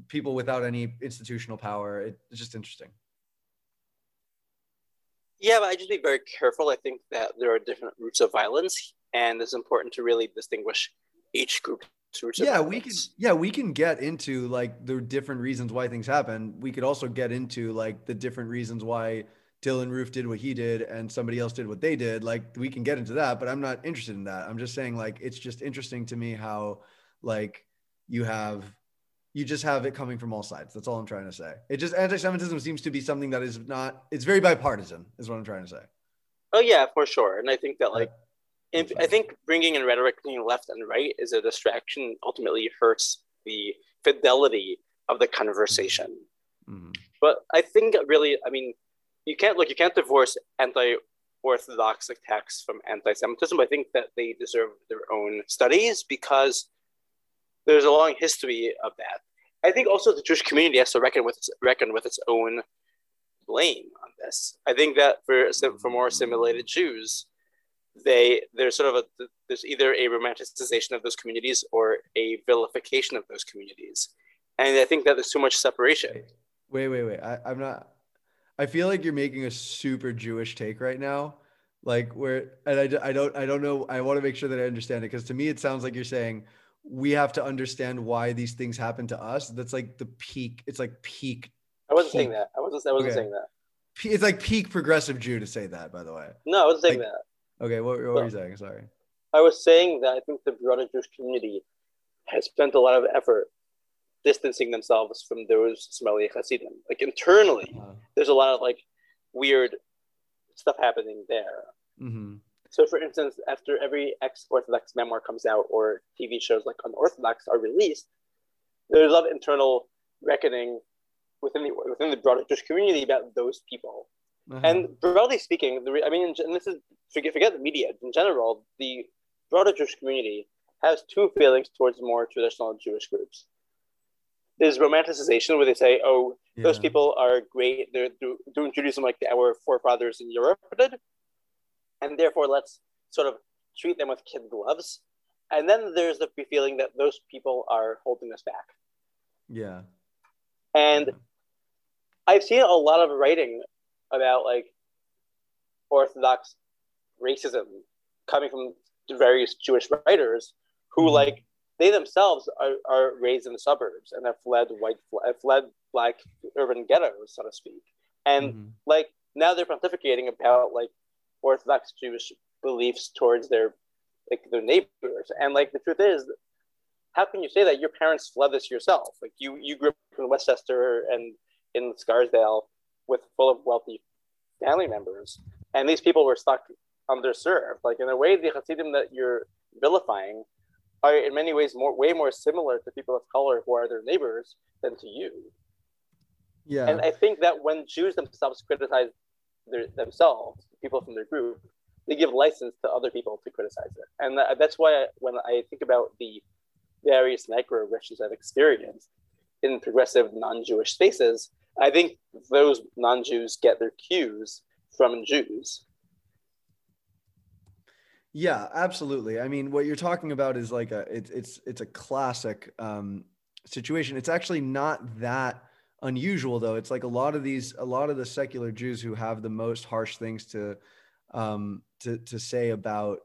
people without any institutional power. It, it's just interesting. Yeah, but I just be very careful. I think that there are different roots of violence, and it's important to really distinguish each group yeah we can yeah we can get into like the different reasons why things happen we could also get into like the different reasons why dylan roof did what he did and somebody else did what they did like we can get into that but i'm not interested in that i'm just saying like it's just interesting to me how like you have you just have it coming from all sides that's all i'm trying to say it just anti-semitism seems to be something that is not it's very bipartisan is what i'm trying to say Oh yeah, for sure. And I think that like And I think bringing in rhetoric between left and right is a distraction. Ultimately, hurts the fidelity of the conversation. Mm-hmm. But I think really, I mean, you can't look. You can't divorce anti-orthodox attacks from anti-Semitism. I think that they deserve their own studies because there's a long history of that. I think also the Jewish community has to reckon with reckon with its own blame on this. I think that for for more assimilated Jews, they there's sort of a there's either a romanticization of those communities or a vilification of those communities, and I think that there's too much separation. Wait, wait, wait. I, I'm not. I feel like you're making a super Jewish take right now, like where, and I, I don't, I don't know. I want to make sure that I understand it because to me it sounds like you're saying we have to understand why these things happen to us. That's like the peak. It's like peak. I wasn't peak. saying that. I wasn't. I wasn't okay. saying that. It's like peak progressive Jew to say that. By the way. No, I wasn't saying like, that. Okay, what, what were you saying? Sorry. I was saying that I think the broader Jewish community has spent a lot of effort distancing themselves from those Ismaili Hasidim. Like internally, uh-huh. there's a lot of like weird stuff happening there. Mm-hmm. So, for instance, after every ex-Orthodox memoir comes out or TV shows like Unorthodox are released, there's a lot of internal reckoning within the within the broader Jewish community about those people. Uh-huh. And broadly speaking, the, I mean, and this is forget forget the media in general. The broader Jewish community has two feelings towards more traditional Jewish groups. There's romanticization, where they say, "Oh, yeah. those people are great; they're do, doing Judaism like our forefathers in Europe did," and therefore let's sort of treat them with kid gloves. And then there's the feeling that those people are holding us back. Yeah. And yeah. I've seen a lot of writing about like Orthodox racism coming from various Jewish writers who mm-hmm. like they themselves are, are raised in the suburbs and have fled white fled black urban ghettos, so to speak. And mm-hmm. like now they're pontificating about like Orthodox Jewish beliefs towards their like their neighbors. And like the truth is, how can you say that your parents fled this yourself? Like you you grew up in Westchester and in Scarsdale with full of wealthy family members, and these people were stuck underserved. Like in a way, the Hasidim that you're vilifying are in many ways more way more similar to people of color who are their neighbors than to you. Yeah. And I think that when Jews themselves criticize their, themselves, people from their group, they give license to other people to criticize it. And that's why I, when I think about the various microaggressions I've experienced in progressive non-Jewish spaces, I think those non-Jews get their cues from Jews. Yeah, absolutely. I mean, what you're talking about is like a it's it's it's a classic um, situation. It's actually not that unusual though. It's like a lot of these, a lot of the secular Jews who have the most harsh things to um, to to say about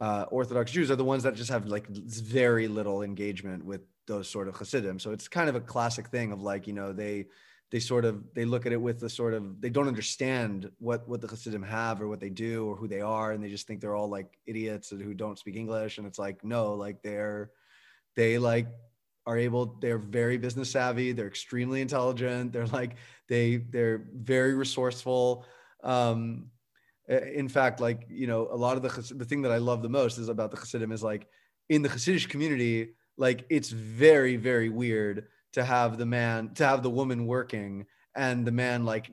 uh, Orthodox Jews are the ones that just have like very little engagement with those sort of Hasidim. So it's kind of a classic thing of like you know they they sort of they look at it with the sort of they don't understand what what the Hasidim have or what they do or who they are, and they just think they're all like idiots who don't speak English. And it's like no, like they're they like are able they're very business savvy they're extremely intelligent they're like they they're very resourceful um in fact like you know a lot of the the thing that i love the most is about the hasidim is like in the hasidic community like it's very very weird to have the man to have the woman working and the man like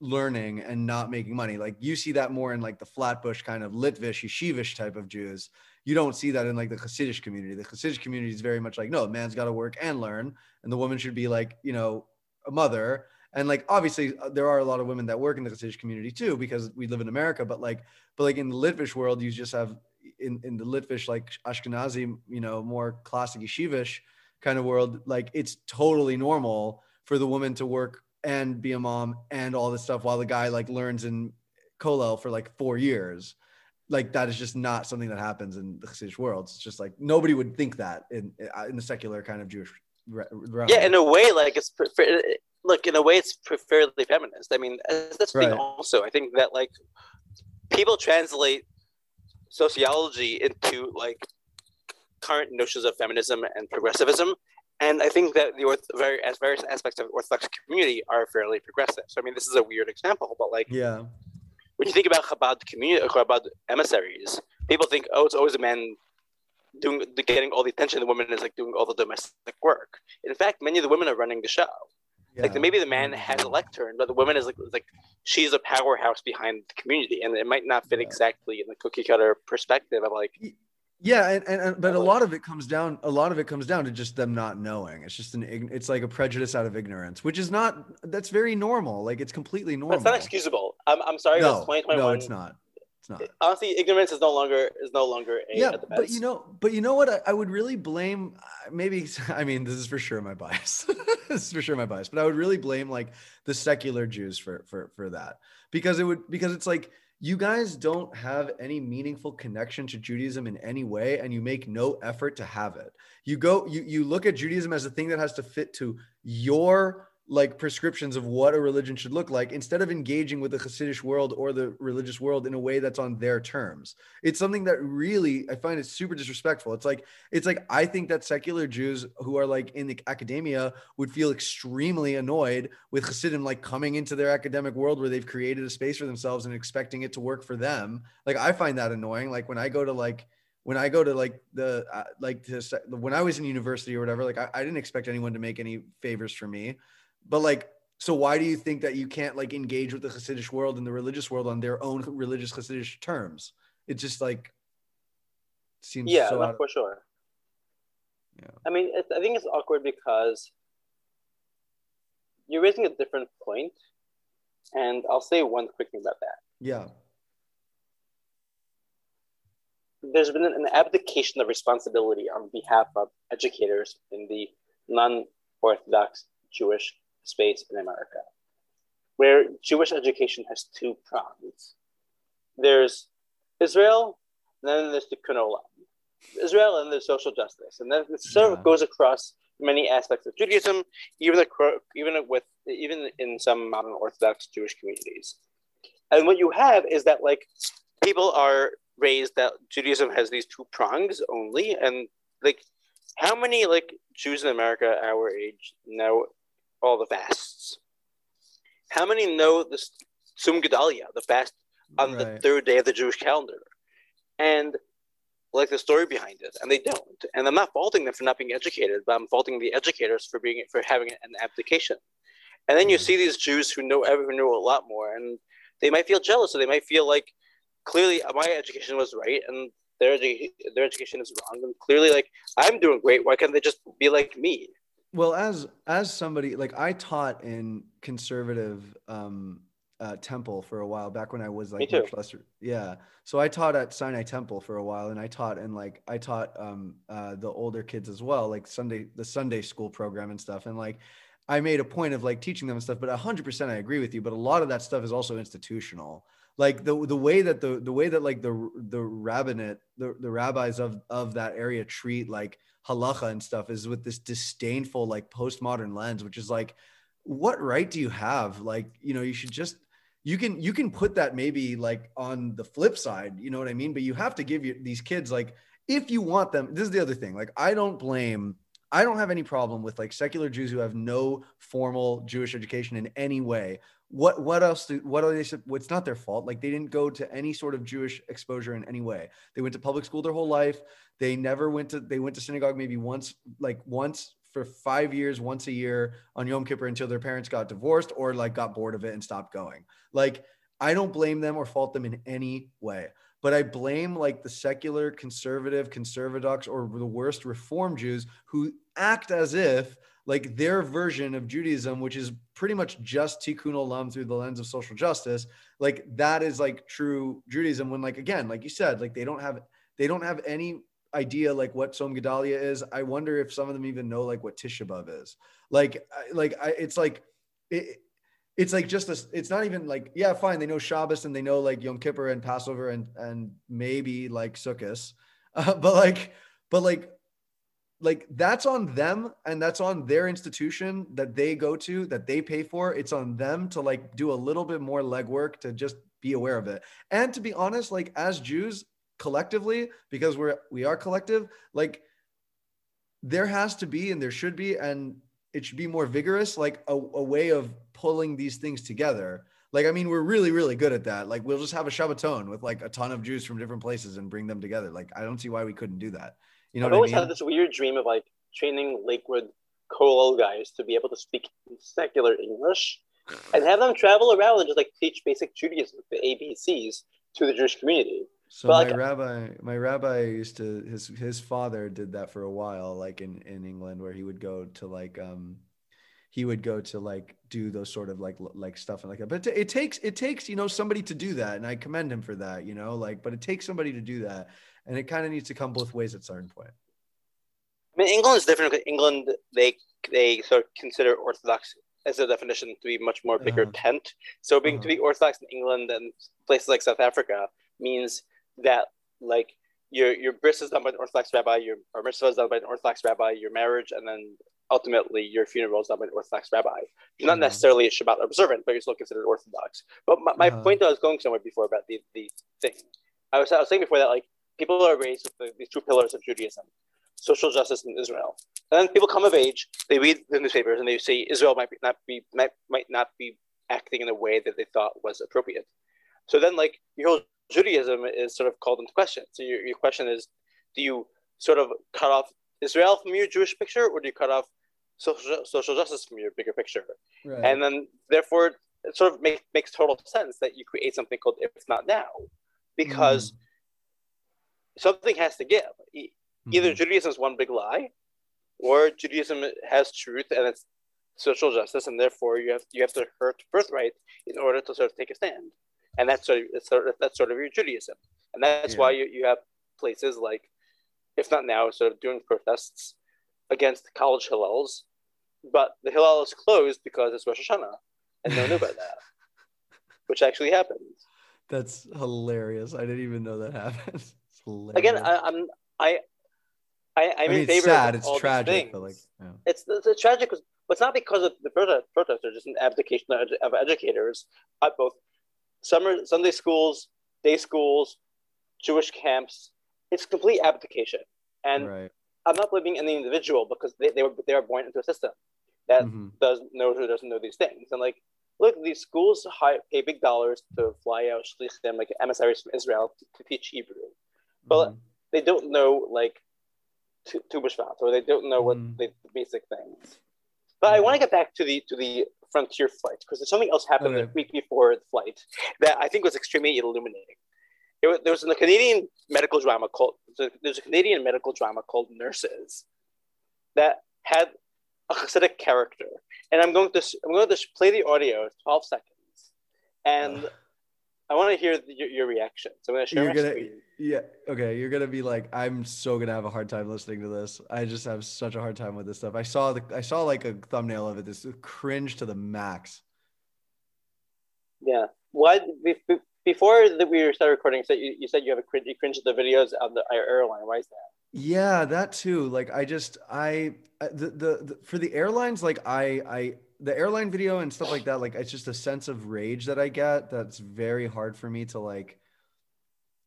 learning and not making money like you see that more in like the flatbush kind of litvish yeshivish type of jews you don't see that in like the Hasidic community. The Hasidic community is very much like, no, man's got to work and learn, and the woman should be like, you know, a mother. And like, obviously, uh, there are a lot of women that work in the Hasidic community too, because we live in America. But like, but like in the Litvish world, you just have in in the Litvish like Ashkenazi, you know, more classic yeshivish kind of world, like it's totally normal for the woman to work and be a mom and all this stuff while the guy like learns in Kollel for like four years like that is just not something that happens in the Hasidic world. It's just like nobody would think that in uh, in the secular kind of Jewish realm. Yeah, in a way, like it's prefer- look in a way it's fairly feminist. I mean, that's the right. thing. Also, I think that like people translate sociology into like current notions of feminism and progressivism. And I think that the orth- various, various aspects of the Orthodox community are fairly progressive. So I mean, this is a weird example, but like, yeah, when you think about Chabad community, or Chabad emissaries, people think, oh, it's always a man doing getting all the attention. The woman is like doing all the domestic work. In fact, many of the women are running the show. Yeah. Like maybe the man has a lectern, but the woman is like like she's a powerhouse behind the community, and it might not fit yeah. exactly in the cookie cutter perspective of like. Yeah, and, and, and, but a lot of it comes down a lot of it comes down to just them not knowing. It's just an it's like a prejudice out of ignorance, which is not that's very normal. Like it's completely normal. It's not excusable. I'm, I'm sorry. No, no, it's not. It's not. Honestly, ignorance is no longer is no longer a, yeah. But you know, but you know what? I, I, would really blame. Uh, maybe <laughs> I mean this is for sure my bias. <laughs> this is for sure my bias. But I would really blame like the secular Jews for for for that because it would because it's like you guys don't have any meaningful connection to Judaism in any way, and you make no effort to have it. You go you you look at Judaism as a thing that has to fit to your like prescriptions of what a religion should look like instead of engaging with the Hasidic world or the religious world in a way that's on their terms. It's something that really I find it super disrespectful. It's like it's like I think that secular Jews who are like in the academia would feel extremely annoyed with Hasidim like coming into their academic world where they've created a space for themselves and expecting it to work for them. Like I find that annoying. Like when I go to like when I go to like the uh, like to when I was in university or whatever, like I, I didn't expect anyone to make any favors for me. But like, so why do you think that you can't like engage with the Hasidic world and the religious world on their own religious Hasidic terms? It just like seems yeah, so of, for sure. Yeah. I mean, I think it's awkward because you're raising a different point, and I'll say one quick thing about that. Yeah. There's been an abdication of responsibility on behalf of educators in the non-Orthodox Jewish space in America, where Jewish education has two prongs. There's Israel, and then there's the Olam. Israel and there's social justice, and then it sort of goes across many aspects of Judaism, even the, even with even in some modern Orthodox Jewish communities. And what you have is that like people are raised that Judaism has these two prongs only, and like how many like Jews in America our age know all the fasts. How many know the Tzom Gedalia, the fast on right. the third day of the Jewish calendar? And like the story behind it, and they don't. And I'm not faulting them for not being educated, but I'm faulting the educators for being for having an abdication. And then you mm-hmm. see these Jews who know ever know a lot more, and they might feel jealous, or they might feel like clearly uh, my education was right, and their their education is wrong, and clearly like I'm doing great. Why can't they just be like me? Well as as somebody like i taught in conservative um uh, temple for a while back when i was like much lesser yeah. So i taught at sinai temple for a while and i taught and like i taught um uh the older kids as well like sunday the sunday school program and stuff. And like i made a point of like teaching them and stuff but 100% i agree with you but a lot of that stuff is also institutional. Like the the way that the the way that like the the rabbinate the, the rabbis of of that area treat like halacha and stuff is with this disdainful like postmodern lens which is like what right do you have? Like you know you should just you can you can put that maybe like on the flip side you know what i mean? But you have to give you these kids like if you want them this is the other thing like i don't blame I don't have any problem with like secular Jews who have no formal Jewish education in any way. What what else do what are they it's not their fault. Like they didn't go to any sort of jewish exposure in any way. They went to public school their whole life. They never went to they went to synagogue maybe once like once for five years once a year on yom kippur until their parents got divorced or like got bored of it and stopped going. Like i don't blame them or fault them in any way but I blame like the secular, conservative, conservadox, or the worst reform Jews who act as if like their version of Judaism, which is pretty much just tikkun olam through the lens of social justice, like that is like true Judaism. When like again, like you said, like they don't have they don't have any idea like what Tzom Gedalia is. I wonder if some of them even know like what Tisha B'av is. Like like I, it's like it, it's like just a, it's not even like yeah fine they know Shabbos and they know like Yom Kippur and Passover and and maybe like Sukkot, uh, <laughs> but like but like like that's on them and that's on their institution that they go to that they pay for it's on them to like do a little bit more legwork to just be aware of it and to be honest like as jews collectively because we're we are collective like there has to be and there should be and it should be more vigorous like a, a way of pulling these things together Like, I mean, we're really, really good at that. Like, we'll just have a Shabbaton with like a ton of Jews from different places and bring them together. Like, I don't see why we couldn't do that. You know I've what I always mean? had this weird dream of like training Lakewood Kollel guys to be able to speak secular English and have them travel around and just like teach basic Judaism, the ABCs, to the Jewish community. So But, my like- rabbi, my rabbi used to his his father did that for a while, like in in England, where he would go to like um, he would go to like do those sort of like like stuff and like that. But it takes it takes you know somebody to do that, and I commend him for that. You know, like, but it takes somebody to do that, and it kind of needs to come both ways at a certain point. I mean, England is different. because England, they they sort of consider Orthodox as a definition to be much more bigger Uh-huh. tent. So being to be Orthodox in England and places like South Africa means that like your your bris is done by an Orthodox rabbi, your or mitzvah is done by an Orthodox rabbi, your marriage, and then ultimately your funeral is done by an Orthodox rabbi. You're not Mhm. necessarily a Shabbat observant, but you're still considered Orthodox. But my, my Uh-huh. point that I was going somewhere before about the, the thing, I was, I was saying before that like people are raised with the, these two pillars of Judaism, social justice and Israel. And then people come of age, they read the newspapers and they say Israel might be, not be might, might not be acting in a way that they thought was appropriate. So then like your whole Judaism is sort of called into question. So your, your question is, do you sort of cut off Israel from your Jewish picture or do you cut off social, social justice from your bigger picture? Right. And then therefore it sort of make, makes total sense that you create something called if it's not now because mm. Something has to give. Either Mhm. Judaism is one big lie, or Judaism has truth and it's social justice, and therefore you have you have to hurt birthright in order to sort of take a stand, and that's sort of, it's sort of that's sort of your Judaism, and that's Yeah. why you, you have places like, if not now, sort of doing protests against college hillels, but the hillel is closed because it's Rosh Hashanah, and no one knew about that, <laughs> which actually happened. That's hilarious. I didn't even know that happened. It's hilarious. Again, I, I'm I. I, I'm I mean, in it's favor sad. of It's all tragic, but like, yeah. it's it's, it's tragic, but it's not because of the protest, protests. They're just an abdication of, of educators at both summer Sunday schools, day schools, Jewish camps. It's complete abdication, and right. I'm not blaming any individual because they, they were they were born into a system that Mhm. does know who doesn't know these things. And like, look, these schools hire, pay big dollars to fly out shlichim, like emissaries from Israel, to, to teach Hebrew. But Mhm. they don't know like Tu Tu B'Shvat, or they don't know what Mhm. the, basic things. But I want to get back to the to the frontier flight because there's something else happened Okay. the week before the flight that I think was extremely illuminating. It was, there was a Canadian medical drama called there's a Canadian medical drama called Nurses that had a Hasidic character, and I'm going to I'm going to play the audio, 12 seconds, and. I want to hear the, your, your reaction. So I'm going to share You're gonna, screen. yeah, okay. You're gonna be like, I'm so gonna have a hard time listening to this. I just have such a hard time with this stuff. I saw the, I saw like a thumbnail of it. This cringe to the max. Yeah. Why before that we started recording? So you, you said you have a cringe, you cringe at the videos on the airline. Why is that? Yeah, that too. Like, I just, I, I- the, the, the for the airlines, like, I, I, the airline video and stuff like that. Like, it's just a sense of rage that I get. That's very hard for me to like.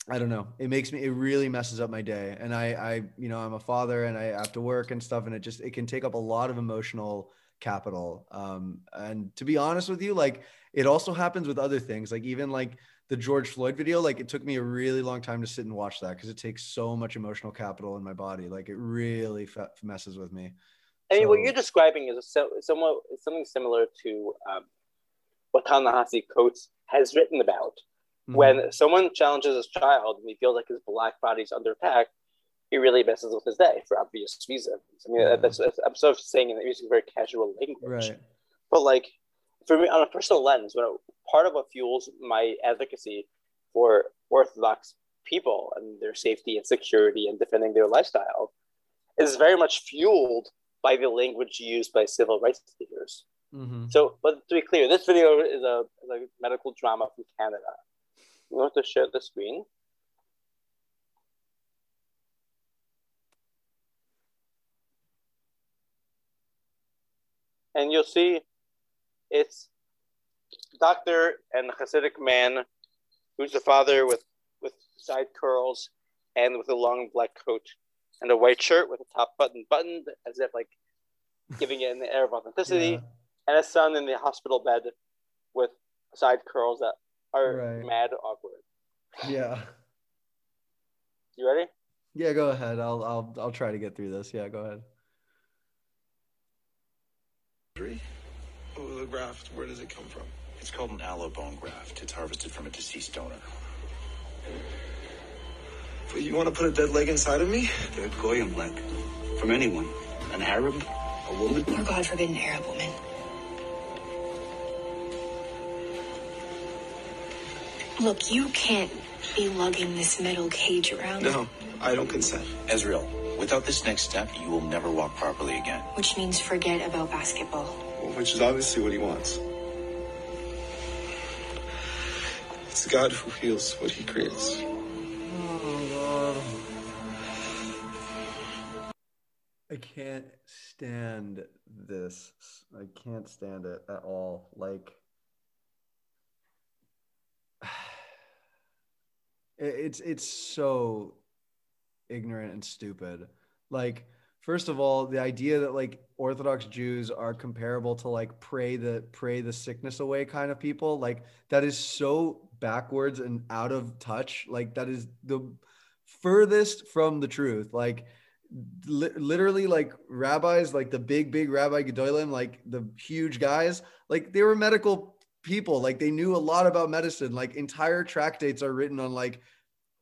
I don't know. It makes me. It really messes up my day. And I, I, you know, I'm a father and I have to work and stuff. And it just, it can take up a lot of emotional capital. Um, and to be honest with you, like, it also happens with other things. Like, even like the George Floyd video, like, it took me a really long time to sit and watch that because it takes so much emotional capital in my body. Like, it really fe- messes with me. I mean, what you're describing is so, somewhat something similar to um, what Ta-Nehisi Coates has written about. Mhm. When someone challenges his child and he feels like his black body's under attack, he really messes with his day for obvious reasons. I mean, Yeah. that's, that's I'm sort of saying it using very casual language. right. But like for me, on a personal lens, when part of what fuels my advocacy for Orthodox people and their safety and security and defending their lifestyle is very much fueled by the language used by civil rights leaders. hmm So, but to be clear, this video is a, is a medical drama from Canada. You want to share the screen? And you'll see it's doctor and Hasidic man who's the father with, with side curls and with a long black coat and a white shirt with a top button buttoned as if like giving it an air of authenticity Yeah. and a son in the hospital bed with side curls that are Right. mad awkward. Yeah. You ready? Yeah, go ahead. I'll I'll I'll try to get through this. Yeah, go ahead. Three. Oh, the graft, where does it come from? It's called an aloe bone graft. It's harvested from a deceased donor. But you want to put a dead leg inside of me? They're goyim leg. From anyone. An Arab, a woman. Or God forbid, an Arab woman. Look, you can't be lugging this metal cage around. No, I don't consent. Ezreal, without this next step, you will never walk properly again. Which means forget about basketball. Which is obviously what he wants. It's God who heals what he creates. I can't stand this. I can't stand it at all. Like <sighs> it's it's so ignorant and stupid. Like first of all, the idea that like Orthodox Jews are comparable to like pray the pray the sickness away kind of people, like that is so backwards and out of touch. Like that is the furthest from the truth. Like li- literally like rabbis, like the big, big rabbi Gedolim, like the huge guys, like they were medical people. Like they knew a lot about medicine. Like entire tractates are written on like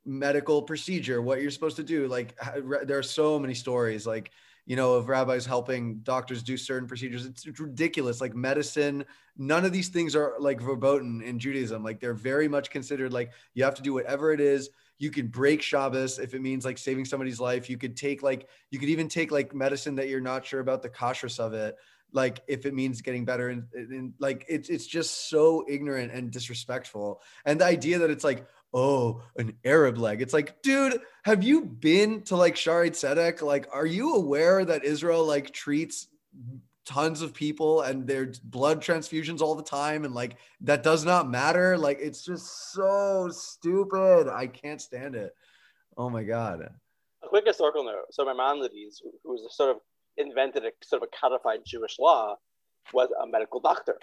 medical procedure, what you're supposed to do. Like there are so many stories, like you know, of rabbis helping doctors do certain procedures. It's, ridiculous. Like medicine, none of these things are like verboten in Judaism. Like they're very much considered like you have to do whatever it is. You could break Shabbos if it means like saving somebody's life. You could take like you could even take like medicine that you're not sure about the kashrus of it. Like if it means getting better and, and like it's it's just so ignorant and disrespectful. And the idea that it's like oh, an Arab leg. It's like, dude, have you been to like Shaare Zedek? Like, are you aware that Israel like treats tons of people and their blood transfusions all the time and like that does not matter? Like, it's just so stupid. I can't stand it. Oh my god. A quick historical note. So Maimonides, who who was sort of invented a sort of a codified Jewish law, was a medical doctor.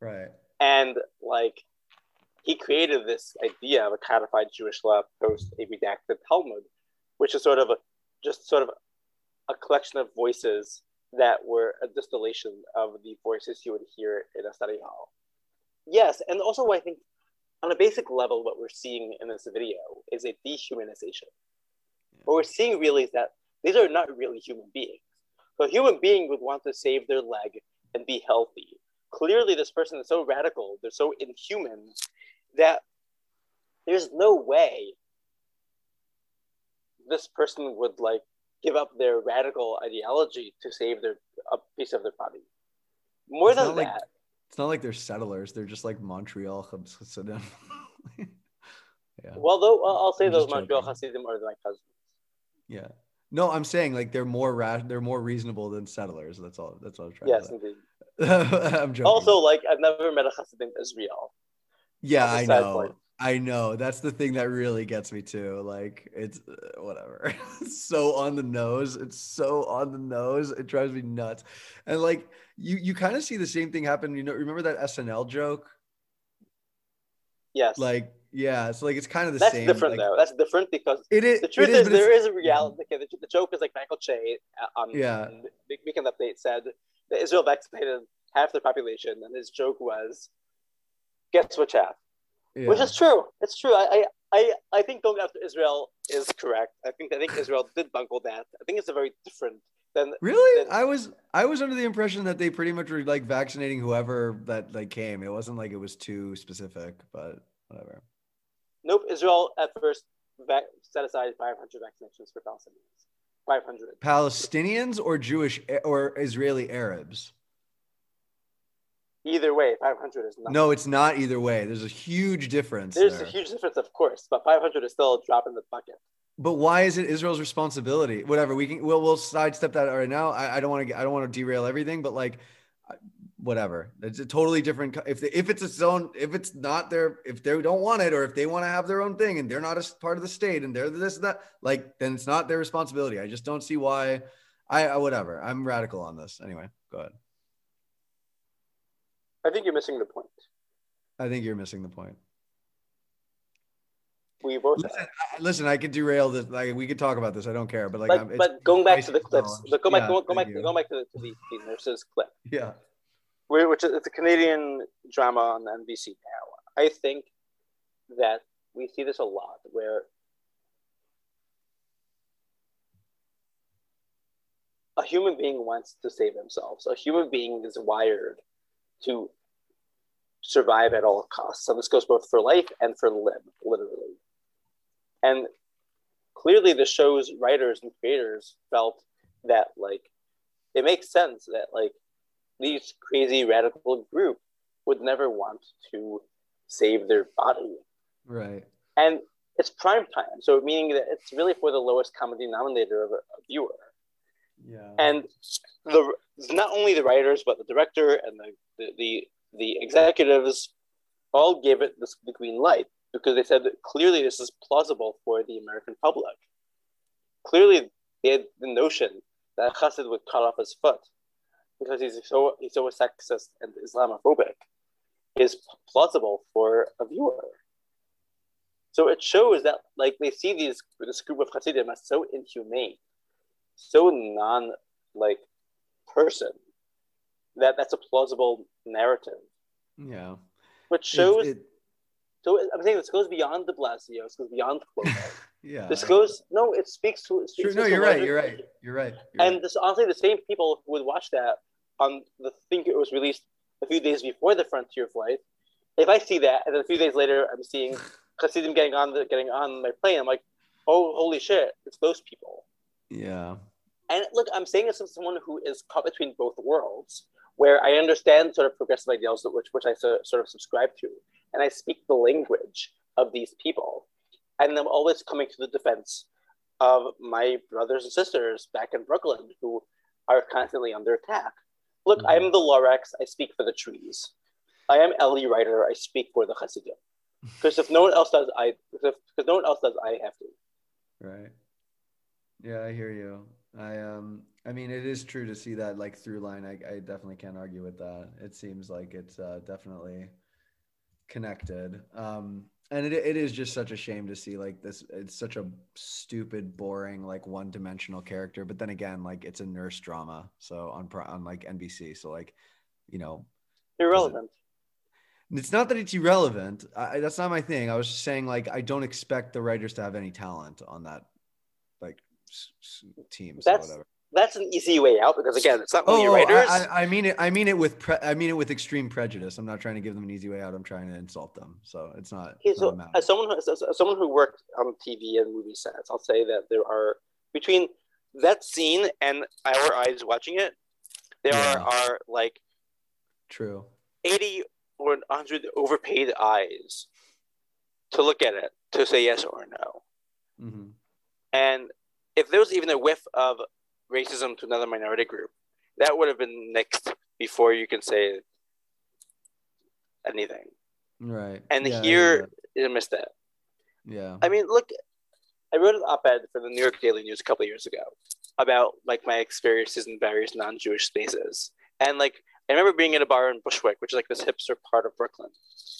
Right. And like he created this idea of a codified Jewish law post a redacted Talmud, which is sort of a, just sort of a collection of voices that were a distillation of the voices you would hear in a study hall. Yes, and also I think on a basic level, what we're seeing in this video is a dehumanization. What we're seeing really is that these are not really human beings. So a human being would want to save their leg and be healthy. Clearly, this person is so radical, they're so inhuman that there's no way this person would like give up their radical ideology to save their a piece of their body. More It's than not like- that, It's not like they're settlers. They're just like Montreal Hasidim. <laughs> yeah. well, though I'll say I'm those Montreal joking. Hasidim are my cousins. Yeah. No, I'm saying like they're more ra- they're more reasonable than settlers. That's all. That's all I'm trying Yes, to indeed. say. <laughs> I'm joking. Also, like I've never met a Hasidim Israel. Yeah, I know. point. I know. That's the thing that really gets me too. Like it's uh, whatever. <laughs> it's so on the nose. It's so on the nose. It drives me nuts. And like you you kind of see the same thing happen. You know, remember that SNL joke? Yes, Like yeah, it's like it's kind of the that's same. That's different like, though. That's different because It is. the truth is, it's- there is a reality. Okay, the, the joke is like Michael Che uh, on Yeah. the Weekend Update said that Israel vaccinated half their population, and his joke was, "Guess which half?" yeah. Which is true. It's true. I, I, I, I think going after Israel is correct. I think I think <laughs> Israel did bungle that. I think it's a very different than Really? than- I was I was under the impression that they pretty much were like vaccinating whoever that like came. It wasn't like it was too specific, but whatever. Nope. Israel at first vac- set aside 500 vaccinations for Palestinians. 500. Palestinians or Jewish or Israeli Arabs? Either way, 500 is nothing. No, it's not either way. There's a huge difference. There's there. a huge difference, of course, but 500 is still a drop in the bucket. But why is it Israel's responsibility? Whatever we can, we'll we'll sidestep that right now. I, I don't want to I don't want to derail everything, but like, whatever. It's a totally different. If if it's its own, if it's not their, if they don't want it, or if they want to have their own thing and they're not a part of the state and they're this and that, like then it's not their responsibility. I just don't see why. I, I whatever. I'm radical on this. Anyway, go ahead. I think you're missing the point. I think you're missing the point. We both. Listen, I, listen, I could derail this. Like we could talk about this. I don't care. But like, but, I'm, it's- but going back to the clips, but go back, Yeah, go, go back, you. go back to the, to the, the nurses clip, Yeah. which is it's a Canadian drama on NBC now. I think that we see this a lot, where a human being wants to save themselves. A human being is wired to survive at all costs. And this goes both for life and for limb, literally. And clearly the show's writers and creators felt that like it makes sense that like these crazy radical group would never want to save their body. Right. And it's prime time. So meaning that it's really for the lowest common denominator of a, a viewer Yeah. and the not only the writers but the director and the the the, the executives all gave it the, green light because they said that clearly this is plausible for the American public. Clearly, they had the notion that Chassid would cut off his foot because he's so he's so sexist and Islamophobic is plausible for a viewer. So it shows that like they see these this group of Hasidim as so inhumane so non like person that that's a plausible narrative yeah. which shows it- so i'm saying this goes beyond de blasio this goes beyond Cuomo. <laughs> yeah. this goes no it speaks to it True. speaks No, you're right. You're right. You're right. You're and right. this honestly the same people who would watch that on the think it was released a few days before the frontier flight if i see that and then a few days later i'm seeing <laughs> Hasidim getting on the getting on my plane i'm like oh holy shit it's those people yeah. And look, I'm saying this as someone who is caught between both worlds, where I understand sort of progressive ideals, which which I so, sort of subscribe to, and I speak the language of these people, and I'm always coming to the defense of my brothers and sisters back in Brooklyn who are constantly under attack. Look, Mhm. I'm the Lorax. I speak for the trees. I am Eli Reiter. I speak for the Hasidim. <laughs> Because if no one else does, I because no one else does, I have to. Right. Yeah, I hear you. I um I mean it is true to see that like through line. I, I definitely can't argue with that. It seems like it's uh, definitely connected. Um and it, it is just such a shame to see like this it's such a stupid boring like one-dimensional character but then again like it's a nurse drama so on on like NBC so like you know Irrelevant. it's not that it's irrelevant. I, that's not my thing. I was just saying, like, I don't expect the writers to have any talent on that, like, s- s- team. So That's- whatever. That's an easy way out because again, it's not Oh, writers. I, I, mean it. I mean it with. Pre- I mean it with extreme prejudice. I'm not trying to give them an easy way out. I'm trying to insult them. So it's not. Okay, it's not so as someone who, as, as someone who worked on TV and movie sets, I'll say that there are between that scene and our eyes watching it, there Yeah. are, are like True. eighty or hundred overpaid eyes to look at it to say yes or no. hmm And if there was even a whiff of racism to another minority group, that would have been next before you can say anything. Right. And Yeah, here, you missed that. Yeah. I mean, look, I wrote an op-ed for the New York Daily News a couple of years ago about like my experiences in various non-Jewish spaces, and like I remember being in a bar in Bushwick, which is like this hipster part of Brooklyn,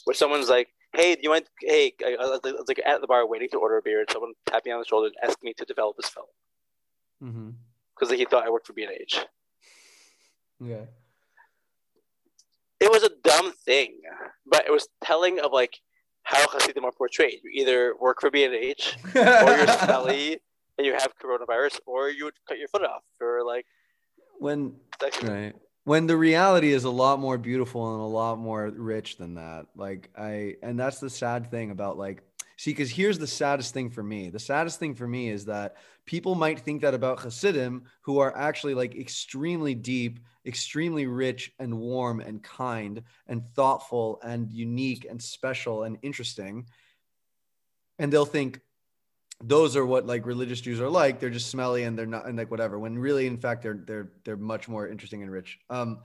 where someone's like, "Hey, do you want? Hey," I I was like- I was like at the bar waiting to order a beer, and someone tapped me on the shoulder and asked me to develop this film hmm because he thought I worked for B&H. Yeah. It was a dumb thing, but it was telling of like how Hasidim are portrayed. You either work for B&H or you're <laughs> smelly and you have coronavirus, or you would cut your foot off for like when right when the reality is a lot more beautiful and a lot more rich than that like i and that's the sad thing about like see because here's the saddest thing for me the saddest thing for me is that people might think that about hasidim who are actually like extremely deep extremely rich and warm and kind and thoughtful and unique and special and interesting and they'll think those are what like religious Jews are like. They're just smelly and they're not and like whatever. When really, in fact, they're they're they're much more interesting and rich. Um,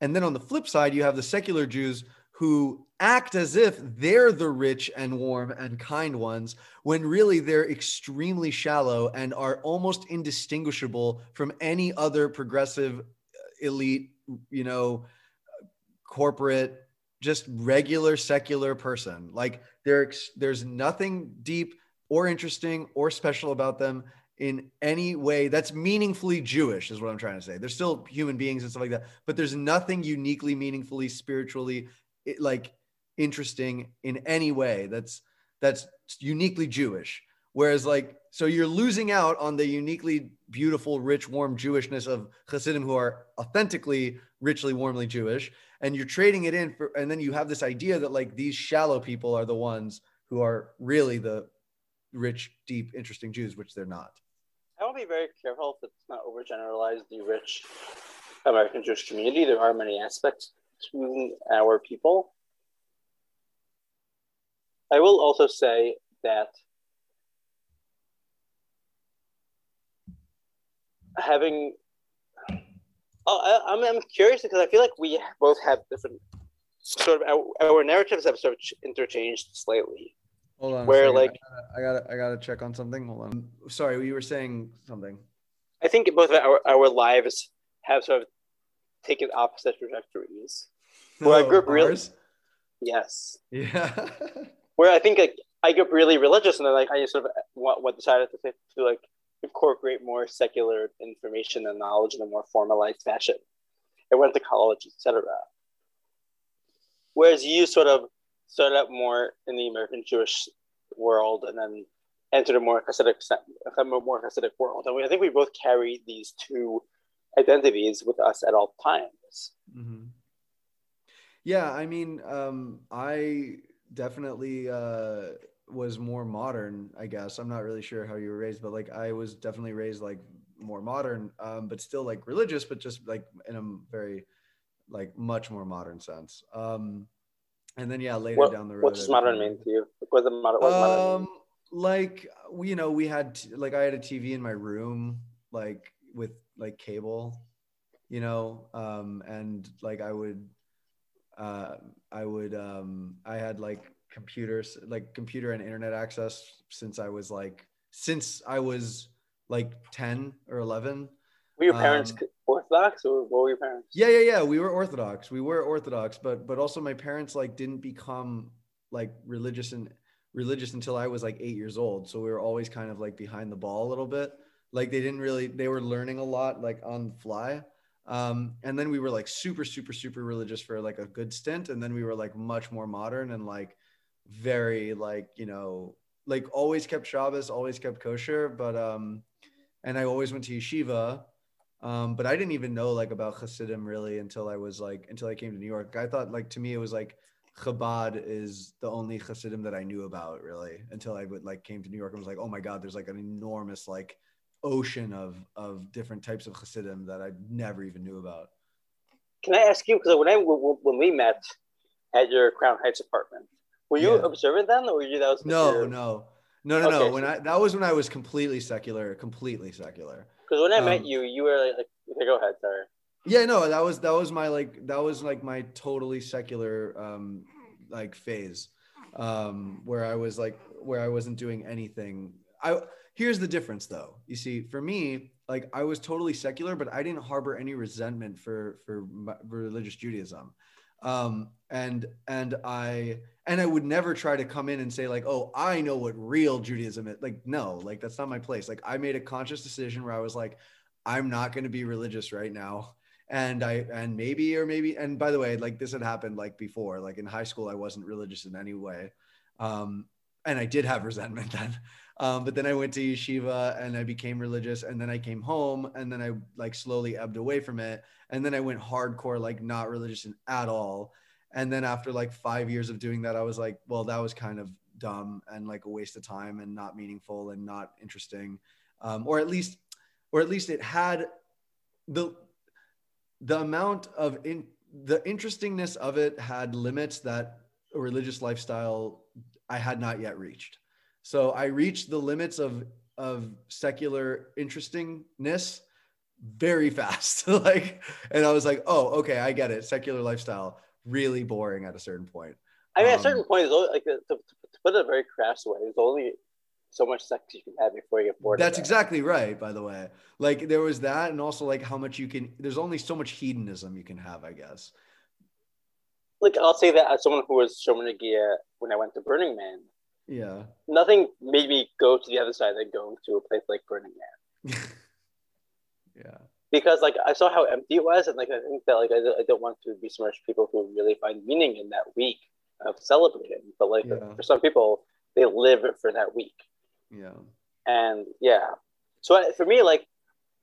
and then on the flip side, you have the secular Jews who act as if they're the rich and warm and kind ones, when really they're extremely shallow and are almost indistinguishable from any other progressive, uh, elite, you know, corporate just regular secular person. Like there, there's nothing deep or interesting or special about them in any way that's meaningfully Jewish, is what I'm trying to say. They're still human beings and stuff like that, but there's nothing uniquely, meaningfully, spiritually, like interesting in any way that's that's uniquely Jewish. Whereas, like, so you're losing out on the uniquely beautiful, rich, warm Jewishness of Hasidim who are authentically, richly, warmly Jewish, and you're trading it in for, and then you have this idea that like these shallow people are the ones who are really the rich, deep, interesting Jews, which they're not. I to be very careful to not overgeneralize the rich American Jewish community. There are many aspects to our people. I will also say that having oh, I, am I'm, I'm curious because I feel like we both have different sort of our, our narratives have sort of interchanged slightly. Hold on. Where like I gotta, I gotta check on something. Hold on. Sorry, you were saying something. I think both of our our lives have sort of taken opposite trajectories. Where oh, I grew up really, yes, yeah. <laughs> where I think like I grew up really religious, and then like I just sort of what, what decided to, to like incorporate more secular information and knowledge in a more formalized fashion. I went to college, etc. Whereas you sort of started out more in the American Jewish world and then entered a more Hasidic, a more Hasidic world. And we, I think we both carry these two identities with us at all times. Mm-hmm. Yeah, I mean, um, I definitely uh, was more modern. I guess I'm not really sure how you were raised, but like I was definitely raised like more modern, um, but still like religious, but just like in a very like much more modern sense. Um, and then yeah, later what, down the road. What does modern mean to you? What the modern? What um, modern like you know, we had t- like I had a TV in my room, like with like cable, you know, um, and like I would, uh, I would, um, I had like computers, like computer and internet access since I was like since I was like ten or eleven. Were your parents um, Orthodox or what were your parents? Yeah, yeah, yeah. We were Orthodox. We were Orthodox, but but also my parents like didn't become like religious and religious until I was like eight years old. So we were always kind of like behind the ball a little bit. Like they didn't really they were learning a lot like on the fly. Um, and then we were like super, super, super religious for like a good stint. And then we were like much more modern and like very like, you know, like always kept Shabbos, always kept kosher. But um, and I always went to yeshiva um, but I didn't even know like about Hasidim really until I was like until I came to New York. I thought like to me it was like Chabad is the only Hasidim that I knew about really until I would like came to New York and was like, oh my God, there's like an enormous like ocean of of different types of Hasidim that I never even knew about. Can I ask you because when I when we met at your Crown Heights apartment, were you yeah. observant then, or were you that was no, no, no, no, no, okay, When so- I that was when I was completely secular, completely secular. Because when I um, met you, you were like, okay, go ahead, sorry. Yeah, no, that was that was my like that was like my totally secular um like phase um where I was like where I wasn't doing anything. I here's the difference though. You see, for me, like I was totally secular, but I didn't harbor any resentment for for, religious Judaism. Um and and I and I would never try to come in and say like, "Oh, I know what real Judaism is." Like, no, like that's not my place. Like, I made a conscious decision where I was like, "I'm not going to be religious right now." And I and maybe or maybe and by the way, like this had happened like before. Like in high school, I wasn't religious in any way, um, and I did have resentment <laughs> then. Um, but then I went to yeshiva and I became religious, and then I came home, and then I like slowly ebbed away from it, and then I went hardcore, like not religious at all and then after like five years of doing that, I was like, well, that was kind of dumb and like a waste of time and not meaningful and not interesting. Um, or at least, or at least it had the the amount of in the interestingness of it had limits that a religious lifestyle I had not yet reached. So I reached the limits of of secular interestingness very <laughs> fast. like, and I was like, oh, okay, I get it. Secular lifestyle really boring at a certain point. I mean, um, at a certain um, point, it's like to, to, put it a very crass way, there's only so much sex you can have before you get bored. That's exactly right. By the way, like there was that, and also like how much you can. There's only so much hedonism you can have, I guess. like I'll say that as someone who was shomer negiah when I went to Burning Man, Yeah. nothing made me go to the other side than going to a place like Burning Man. <laughs> yeah. because like I saw how empty it was, and like I think that like I, I don't want to besmirch people who really find meaning in that week of celebrating, but like Yeah. for some people, they live for that week, Yeah. and yeah. So for me, like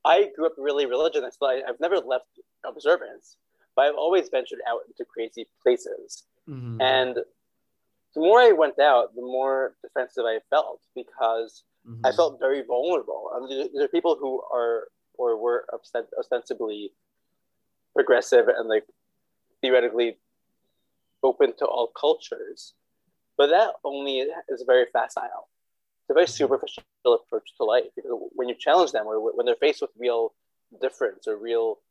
I grew up really religious. So I, I've never left observance, but I've always ventured out into crazy places, Mhm. and the more I went out, the more defensive I felt because Mhm. I felt very vulnerable. I mean, there- are people who are or were osten- ostensibly progressive and like theoretically open to all cultures, but that only is very facile. It's a very superficial approach to life because when you challenge them or when they're faced with real difference or real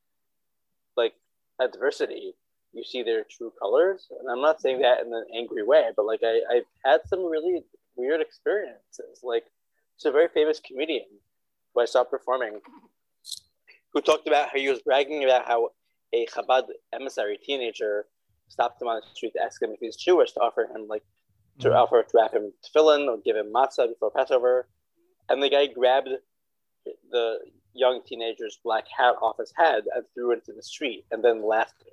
like adversity, you see their true colors. And I'm not saying that in an angry way, but like I, I've had some really weird experiences. Like it's a very famous comedian who I saw performing who talked about how he was bragging about how a Chabad emissary teenager stopped him on the street to ask him if he's Jewish to offer him like to Mhm. offer to wrap him tefillin or give him matzah before Passover. And the guy grabbed the young teenager's black hat off his head and threw it into the street and then laughed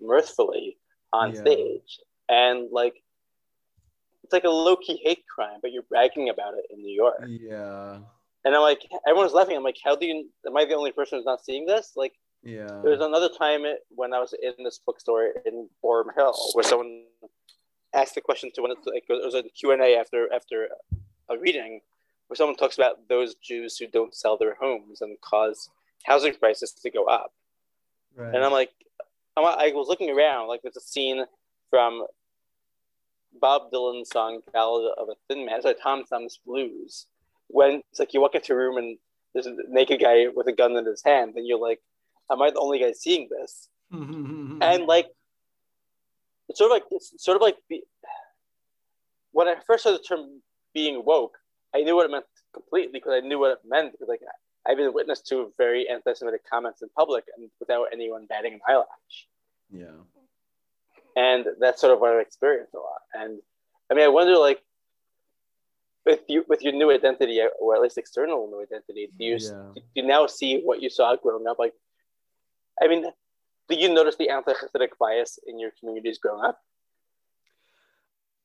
mirthfully on Yeah. stage. And like it's like a low key hate crime, but you're bragging about it in New York. Yeah. And I'm like, everyone's laughing. I'm like, how do you? Am I the only person who's not seeing this? Like, Yeah. there was another time when I was in this bookstore in Boerum Hill where someone asked the question to one of the, like, it was a Q and A after after a reading where someone talks about those Jews who don't sell their homes and cause housing prices to go up. Right. And I'm like, I was looking around, like there's a scene from Bob Dylan's song "Ballad of a Thin Man." It's like Tom Thumb's Blues. When it's like you walk into a room and there's a naked guy with a gun in his hand, and you're like, "Am I the only guy seeing this?" <laughs> And like, it's sort of like it's sort of like be, when I first heard the term "being woke," I knew what it meant completely because I knew what it meant because like I've been witness to very anti-Semitic comments in public and without anyone batting an eyelash yeah. and that's sort of what I've experienced a lot. And I mean, I wonder, like, with you with your new identity, or at least external new identity, do you Yeah. do you now see what you saw growing up? Like, I mean, do you notice the anti-Hasidic bias in your communities growing up?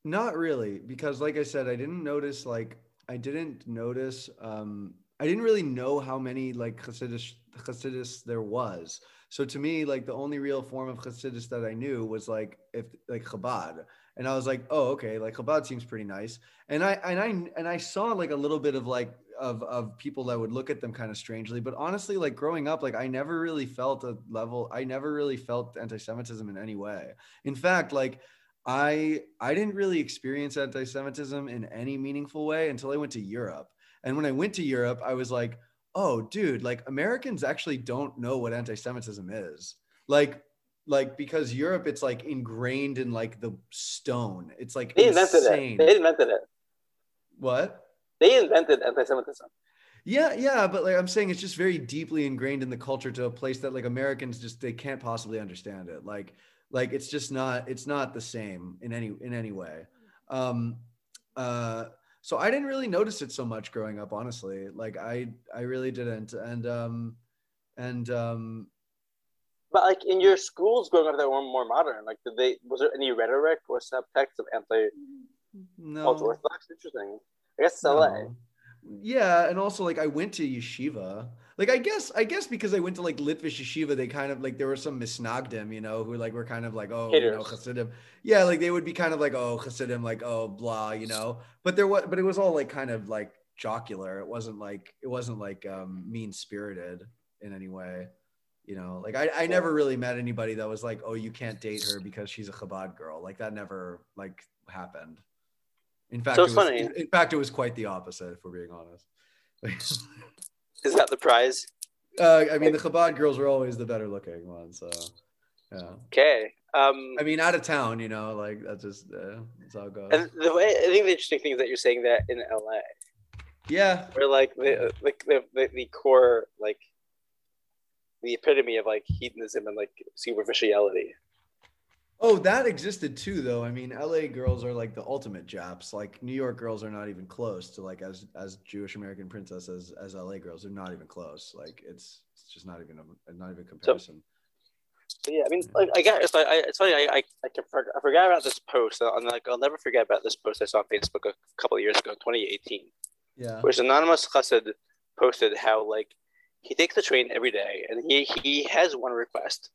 Not really, because like I said, I didn't notice like I didn't notice um I didn't really know how many like Hasidus Hasidus there was. So to me, like the only real form of Hasidus that I knew was like if like Chabad. And I was like, oh, okay, like Chabad seems pretty nice. And I and I and I saw like a little bit of like of of people that would look at them kind of strangely. But honestly, like growing up, like I never really felt a level, I never really felt anti-Semitism in any way. In fact, like I I didn't really experience anti-Semitism in any meaningful way until I went to Europe. And when I went to Europe, I was like, oh, dude, like Americans actually don't know what anti-Semitism is. Like, like because Europe, it's like ingrained in like the stone. It's like They invented insane. it. They invented it. What? They invented anti-Semitism. Yeah, yeah, but like I'm saying, it's just very deeply ingrained in the culture to a place that like Americans just they can't possibly understand it. Like, like it's just not it's not the same in any in any way. Um, uh, so I didn't really notice it so much growing up, honestly. Like I I really didn't, and um, and um, But like in your schools growing up that were more modern, like did they was there any rhetoric or subtext of anti no, orthodox? Interesting. I guess LA. No. Yeah, and also like I went to yeshiva. Like I guess I guess because I went to like Litvish yeshiva, they kind of like there were some misnagdim, you know, who like were kind of like oh you know Hasidim. Yeah, like they would be kind of like oh Hasidim, like oh blah, you know. But there was but it was all like kind of like jocular. It wasn't like it wasn't like um mean spirited in any way. You know, like I, I never really met anybody that was like, oh, you can't date her because she's a Chabad girl. Like that never like happened. In fact, So it was, funny. in, in fact, it was quite the opposite, if we're being honest. <laughs> Is that the prize? uh, I mean, the Chabad girls were always the better looking ones. So, yeah. Okay. Um, I mean, out of town, you know, like that's just uh, that's how it goes. and the way I think the interesting thing is that you're saying that in LA, yeah, where like the like the, the, the core like the epitome of like hedonism and like superficiality. Oh, that existed too, though. I mean, LA girls are like the ultimate Japs. Like New York girls are not even close to like as as Jewish American princesses as LA girls. They're not even close. Like it's it's just not even a not even comparison. So, yeah, I mean, like, I guess I, I, it's funny. I, I, I, can I forgot about this post. I'm like, I'll never forget about this post I saw on Facebook a couple of years ago, 2018. Yeah. Where anonymous chassid posted how like he takes the train every day, and he he has one request.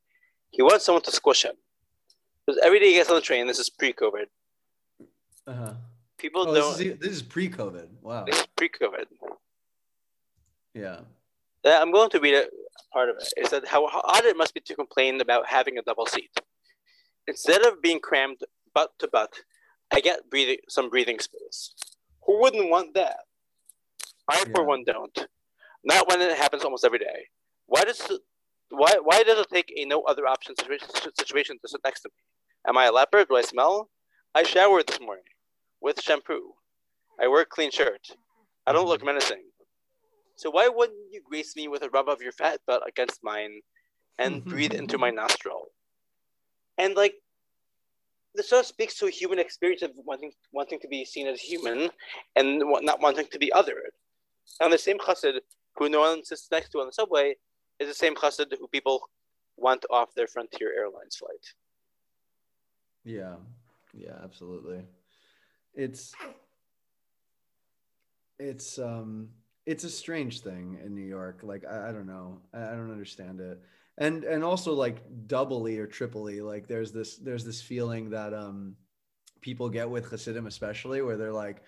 He wants someone to squish him. Because every day he gets on the train. This is pre-COVID. Uh-huh. People Oh, don't. this is, this is pre-COVID. Wow. This is pre-COVID. Yeah. I'm going to read a part of it. It said how how odd it must be to complain about having a double seat. Instead of being crammed butt to butt, I get breathing some breathing space. Who wouldn't want that? I, for one, don't. Not when it happens almost every day. Why does why why does it take a no other option situation, situation to sit next to me? Am I a leopard? Do I smell? I showered this morning with shampoo. I wear a clean shirt. I don't look mm-hmm. menacing. So why wouldn't you grace me with a rub of your fat butt against mine and mm-hmm. breathe into my nostril? And like this sort of speaks to a human experience of wanting wanting to be seen as human and not wanting to be othered. And the same chassid who no one sits next to on the subway is the same chassid who people want off their Frontier Airlines flight. Yeah. Yeah, absolutely. It's it's um it's a strange thing in New York. Like I, I don't know. I, I don't understand it. And and also like doubly or triply, like there's this there's this feeling that um people get with Hasidim especially where they're like,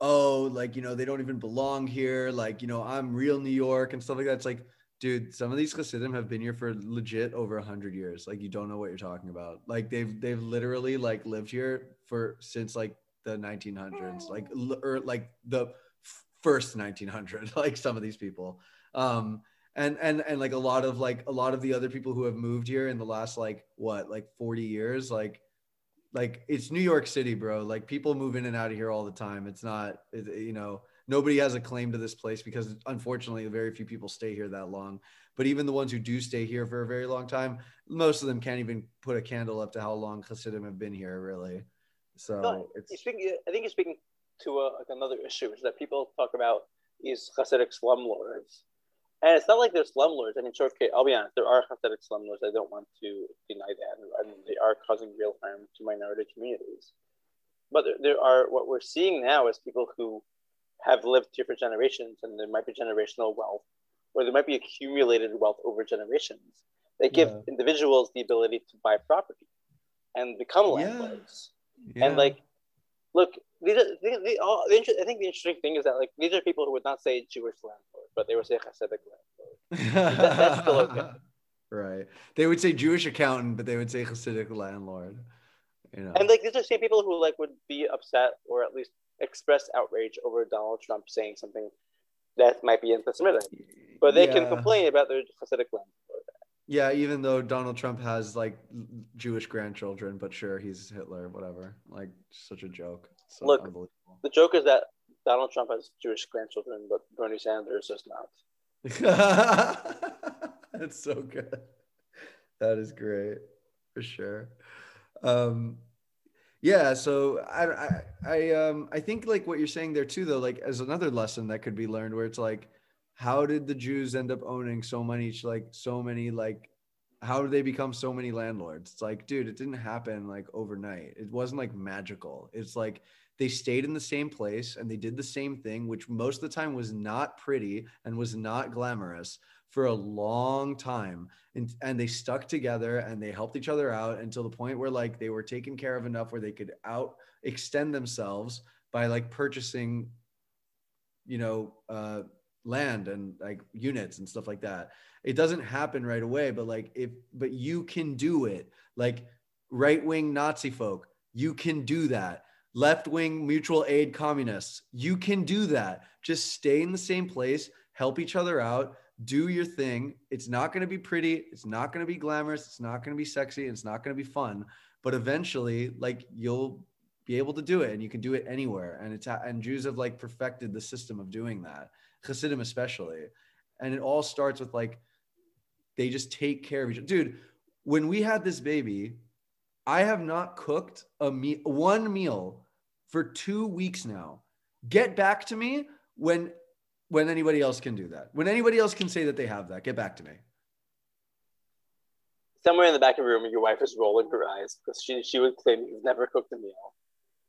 oh, like you know, they don't even belong here. Like, you know, I'm real New York and stuff like that. It's like dude some of these chassidim have been here for legit over 100 years. Like you don't know what you're talking about. Like they've they've literally like lived here for since like the 1900s like or like the first 1900 <laughs> like some of these people. Um and and and like a lot of like a lot of the other people who have moved here in the last like what like 40 years like like it's new york city bro. Like people move in and out of here all the time. It's not it, you know nobody has a claim to this place because unfortunately very few people stay here that long but even the ones who do stay here for a very long time most of them can't even put a candle up to how long Hasidim have been here really so No, speaking, I think you're speaking to a, like another issue, which is that people talk about these Hasidic slumlords. And it's not like they're slumlords. I mean, sure, okay, I'll be honest, there are Hasidic slumlords. I don't want to deny that. And they are causing real harm to minority communities. But there, there are, what we're seeing now is people who have lived here for generations, and there might be generational wealth, or there might be accumulated wealth over generations. They give Yeah. individuals the ability to buy property and become Yeah. landlords yeah. and like look these are they, they all the inter- i think the interesting thing is that like these are people who would not say jewish landlord but they would say hasidic landlord that- that's still okay. <laughs> right they would say jewish accountant but they would say hasidic landlord you know and like these are the same people who like would be upset or at least express outrage over donald trump saying something that might be anti-semitic but they can complain about their hasidic landlord Yeah, even though Donald Trump has like Jewish grandchildren, but sure, he's Hitler, whatever. Like, such a joke. So Look. the joke is that donald trump has jewish grandchildren but bernie sanders does not <laughs> That's so good. That is great for sure. Um, yeah, so I, I, I, um, I think like what you're saying there too, though, like as another lesson that could be learned, where it's like, how did the Jews end up owning so many, like so many, like, how did they become so many landlords? It's like, dude, it didn't happen like overnight. It wasn't like magical. It's like they stayed in the same place and they did the same thing, which most of the time was not pretty and was not glamorous for a long time. And, and they stuck together and they helped each other out until the point where like they were taken care of enough where they could out extend themselves by like purchasing, you know, uh, land and like units and stuff like that. It doesn't happen right away, but like if, but you can do it. Like right wing Nazi folk, you can do that left wing mutual aid communists. You can do that. Just stay in the same place, help each other out, do your thing. It's not going to be pretty. It's not going to be glamorous. It's not going to be sexy. It's not going to be fun. But eventually, like you'll be able to do it and you can do it anywhere. And it's, and Jews have like perfected the system of doing that, Hasidim especially. And it all starts with like, they just take care of each other. Dude, when we had this baby, I have not cooked a meal, one meal for two weeks now. Get back to me when when anybody else can do that. When anybody else can say that they have that, get back to me. Somewhere in the back of the room, your wife is rolling her eyes because she she would claim you've never cooked a meal.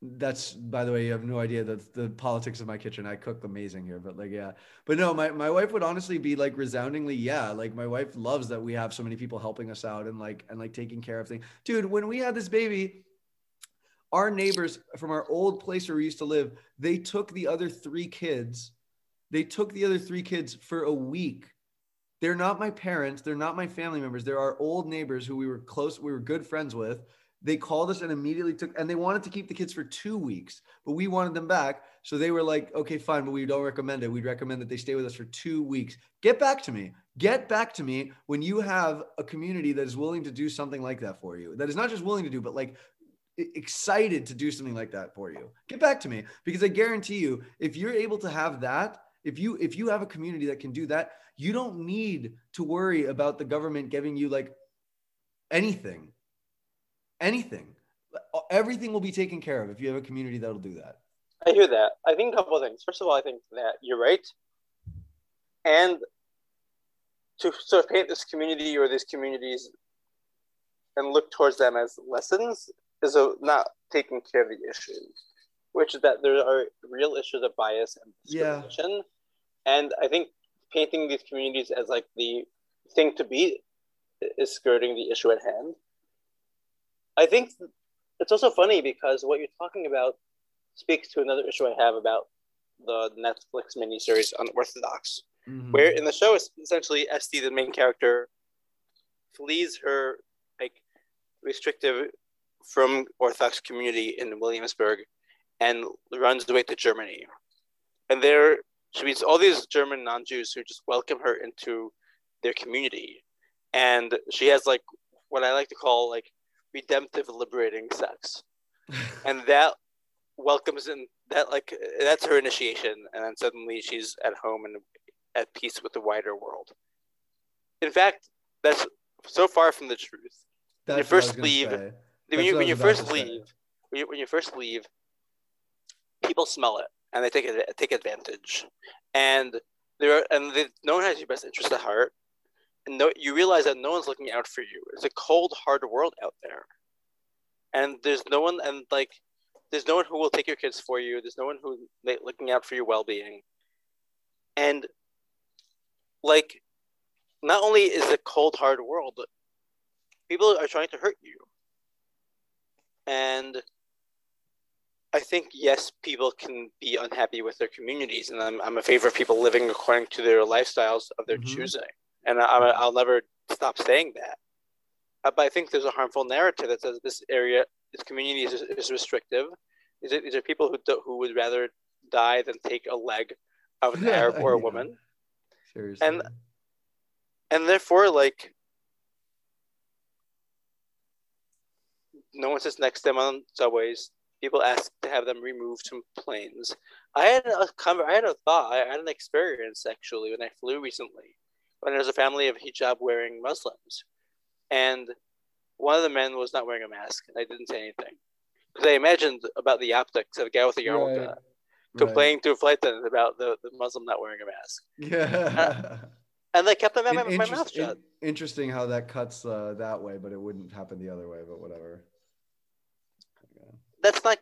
That's by the way, you have no idea that the politics of my kitchen. I cook amazing here, but like, yeah, but no, my, my wife would honestly be like resoundingly, yeah. Like my wife loves that we have so many people helping us out and like and like taking care of things. Dude, when we had this baby, our neighbors from our old place where we used to live, they took the other three kids. They took the other three kids for a week. They're not my parents. They're not my family members. They're our old neighbors who we were close, we were good friends with they called us and immediately took and they wanted to keep the kids for two weeks but we wanted them back so they were like okay fine but we don't recommend it we'd recommend that they stay with us for two weeks get back to me get back to me when you have a community that is willing to do something like that for you that is not just willing to do but like excited to do something like that for you get back to me because i guarantee you if you're able to have that if you if you have a community that can do that you don't need to worry about the government giving you like anything anything. Everything will be taken care of if you have a community that'll do that. I hear that. I think a couple of things. First of all, I think that you're right. And to sort of paint this community or these communities and look towards them as lessons is a, not taking care of the issue, which is that there are real issues of bias and discrimination. Yeah. And I think painting these communities as like the thing to be is skirting the issue at hand. I think it's also funny because what you're talking about speaks to another issue I have about the Netflix miniseries Unorthodox, mm-hmm. where in the show, essentially Esty, the main character, flees her like restrictive from Orthodox community in Williamsburg and runs away to Germany. And there she meets all these German non-Jews who just welcome her into their community. And she has like what I like to call like redemptive, liberating sex, <laughs> and that welcomes in that like that's her initiation, and then suddenly she's at home and at peace with the wider world. In fact, that's so far from the truth. That's when you first leave, when you, when you first leave, when you, when you first leave, people smell it and they take take advantage, and there are, and they, no one has your best interest at heart, and no, you realize that no one's looking out for you. It's a cold, hard world out there, and there's no one, and like, there's no one who will take your kids for you. There's no one who's looking out for your well-being, and like, not only is it a cold, hard world, but people are trying to hurt you, and I think yes, people can be unhappy with their communities, and I'm I'm a favor of people living according to their lifestyles of their mm-hmm. choosing and I, will never stop saying that. Uh, but I think there's a harmful narrative that says this area, this community is, is restrictive. Is it? Is there people who do, who would rather die than take a leg of an <laughs> Arab or a woman? Seriously. And and therefore, like, no one sits next to them on subways. People ask to have them removed from planes. I had a I had a thought. I had an experience actually when I flew recently when there was a family of hijab wearing Muslims. And one of the men was not wearing a mask, and I didn't say anything. Because I imagined about the optics of a guy with a yarmulke right. complaining right. to a flight attendant about the, the Muslim not wearing a mask. Yeah. <laughs> and they kept them in, my, my mouth shut. interesting how that cuts uh, that way, but it wouldn't happen the other way, but whatever. That's not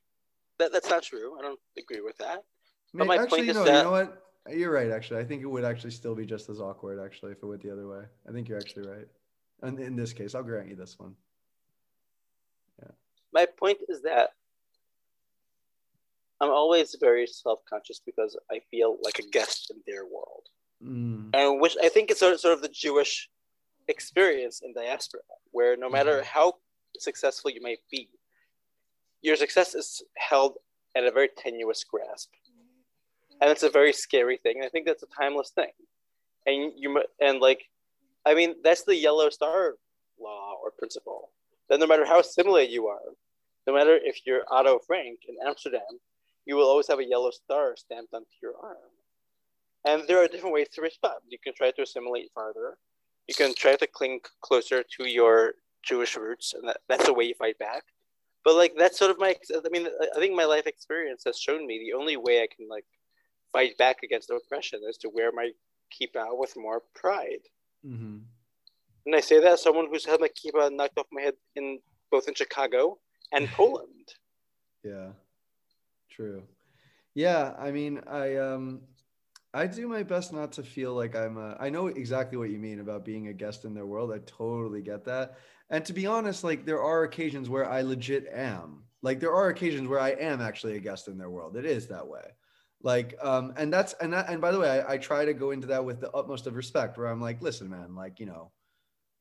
that, that's not true. I don't agree with that. But my actually, point is no, that, you know what? You're right. Actually, I think it would actually still be just as awkward. Actually, if it went the other way, I think you're actually right. And in this case, I'll grant you this one. Yeah. My point is that I'm always very self-conscious because I feel like a guest in their world, mm. and which I think is sort of, sort of the Jewish experience in diaspora, where no matter mm-hmm. how successful you might be, your success is held at a very tenuous grasp and it's a very scary thing. And I think that's a timeless thing. And you and like, I mean, that's the yellow star law or principle. That no matter how similar you are, no matter if you're Otto Frank in Amsterdam, you will always have a yellow star stamped onto your arm. And there are different ways to respond. You can try to assimilate farther. You can try to cling closer to your Jewish roots, and that, that's the way you fight back. But like that's sort of my. I mean, I think my life experience has shown me the only way I can like fight back against oppression is to wear my kippah with more pride. Mm-hmm. And I say that as someone who's had my kippah knocked off my head in both in Chicago and <laughs> Poland. Yeah, true. Yeah, I mean, I um, I do my best not to feel like I'm. A, I know exactly what you mean about being a guest in their world. I totally get that. And to be honest, like there are occasions where I legit am. Like there are occasions where I am actually a guest in their world. It is that way. Like, um, and that's and that, and by the way, I, I try to go into that with the utmost of respect, where I'm like, listen, man, like you know,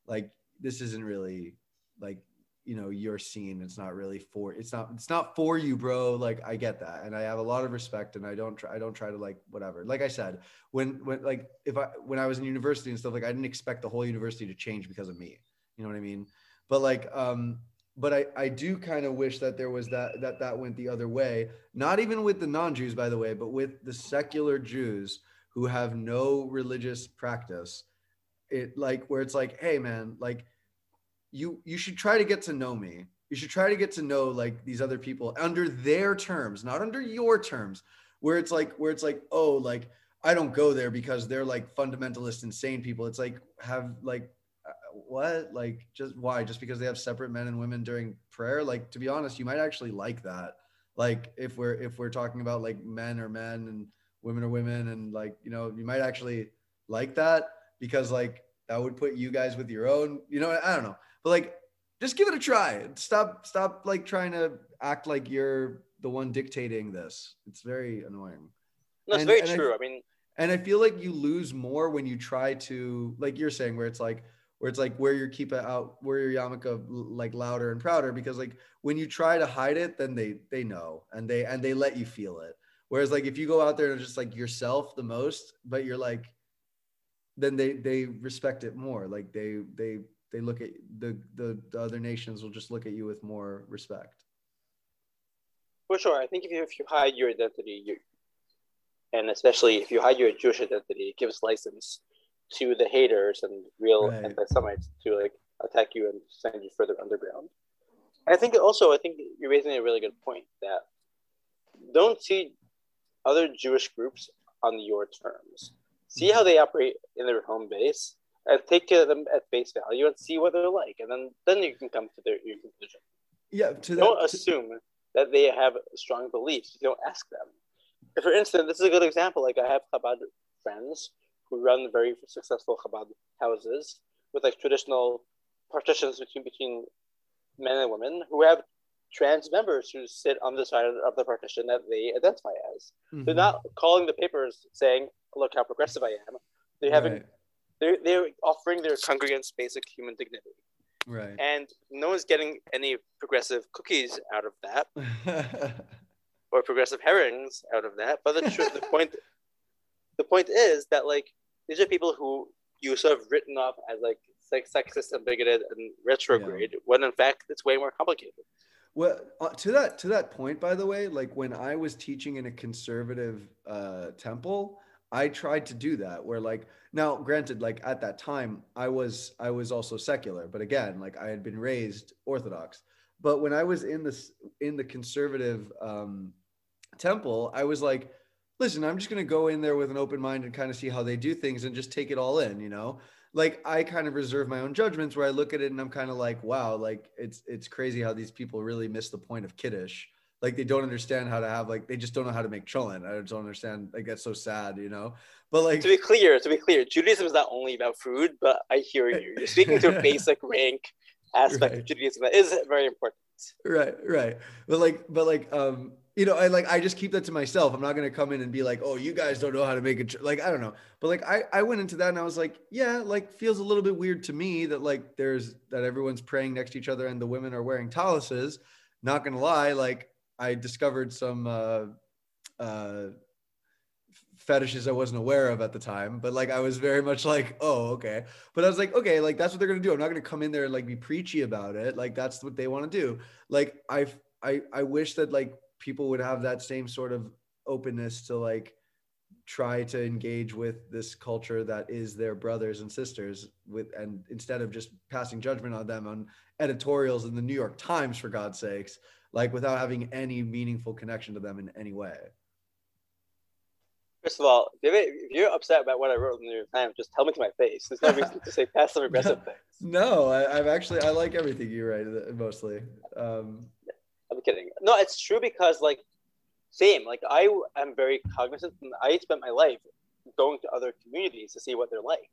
like this isn't really like you know your scene it's not really for it's not it's not for you bro like i get that and i have a lot of respect and i don't try i don't try to like whatever like i said when when like if i when i was in university and stuff like i didn't expect the whole university to change because of me you know what i mean? But like um but i i do kind of wish that there was that that that went the other way. Not even with the non-jews by the way but with the secular jews who have no religious practice. It like where it's like hey man like you you should try to get to know me. You should try to get to know like these other people under their terms not under your terms. Where it's like where it's like oh like i don't go there because they're like fundamentalist insane people. It's like have like what? Like just why? Just because they have separate men and women during prayer? Like to be honest you might actually like that. Like if we're if we're talking about like men are men and women are women and like you know you might actually like that because like that would put you guys with your own you know i don't know. But like just give it a try. Stop stop like trying to act like you're the one dictating this. It's very annoying. No, And- very and I- true. I, mean, and i feel like you lose more when you try to like you're saying where it's like where it's like where your keep it out where your yarmulke like louder and prouder because like when you try to hide it then they they know and they and they let you feel it. Whereas like if you go out there and just like yourself the most but you're like then they they respect it more. Like they they they look at the the, the other nations will just look at you with more respect. For sure. I think if you if you hide your identity, you, and especially if you hide your Jewish identity, it gives license to the haters and real Right. anti-Semites to like attack you and send you further underground. And I think also, I think you're raising a really good point that don't see other Jewish groups on your terms. See how they operate in their home base and take them at face value and see what they're like, and then then you can come to their your conclusion. yeah to that Don't to- assume that they have strong beliefs. You don't ask them. For instance, this is a good example. Like I have Chabad friends who run very successful Chabad houses with like traditional partitions between between men and women who have trans members who sit on the side of the partition that they identify as. They're Mhm. not calling the papers saying, "Look how progressive I am." They haven't. Right, They're they're offering their congregants basic human dignity, right. and no one's getting any progressive cookies out of that. <laughs> or progressive herrings out of that. But the, tr- <laughs> the point, the point is that like these are people who you sort of written off as like sex- sexist and bigoted and retrograde, when in fact it's way more complicated. Well, uh, to that to that point, by the way, like when I was teaching in a conservative uh, temple, I tried to do that. Where like now, granted, like at that time, I was I was also secular, but again, like I had been raised Orthodox. But when I was in this in the conservative um, temple, I was like, listen, I'm just gonna go in there with an open mind and kind of see how they do things and just take it all in, you know like I kind of reserve my own judgments where I look at it and I'm kind of like, wow, like it's it's crazy how these people really miss the point of kiddush. Like they don't understand how to have like they just don't know how to make cholent. I just don't understand. Like that's so sad, you know. But like To be clear, to be clear, Judaism is not only about food, but I hear you. You're speaking to a <laughs> basic rank aspect Right. of Judaism that is very important. Right, right. But like, but like, um, you know, I like I just keep that to myself. I'm not gonna come in and be like, oh, you guys don't know how to make it. Like I don't know. But like I I went into that and I was like, yeah, like feels a little bit weird to me that like there's that everyone's praying next to each other and the women are wearing taluses. Not gonna lie, like I discovered some uh uh fetishes I wasn't aware of at the time, but like I was very much like, oh, okay. But I was like, okay, like that's what they're gonna do. I'm not gonna come in there and like be preachy about it. Like that's what they want to do. Like I I I wish that like people would have that same sort of openness to like try to engage with this culture that is their brothers and sisters with and instead of just passing judgment on them on editorials in the New York Times for God's sakes like without having any meaningful connection to them in any way First of all, if if you're upset about what I wrote in the New York Times, just tell me to my face. There's no reason to say passive aggressive <laughs> things. no I, i've actually i like everything you write uh, mostly um I'm kidding. No, it's true because like same. Like I am very cognizant and I spent my life going to other communities to see what they're like.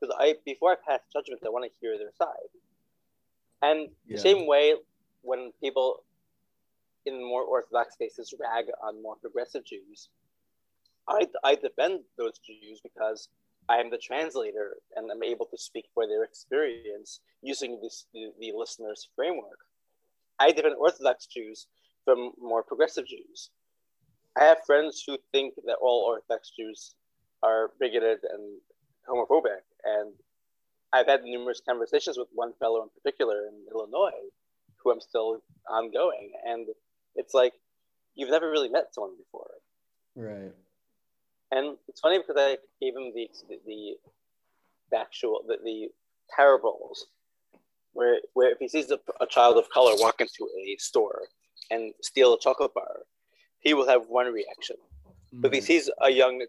Because I before I pass judgment, I want to hear their side. And Yeah. the same way when people in more orthodox spaces rag on more progressive Jews, I I defend those Jews because I am the translator and I'm able to speak for their experience using this the, the listener's framework. I defend Orthodox Jews from more progressive Jews. I have friends who think that all Orthodox Jews are bigoted and homophobic, and I've had numerous conversations with one fellow in particular in Illinois, who I'm still ongoing, and it's like you've never really met someone before. right And it's funny because I gave him the the, the actual the, the parables where where if he sees a, a child of color walk into a store and steal a chocolate bar, he will have one reaction. But if he mm. sees a young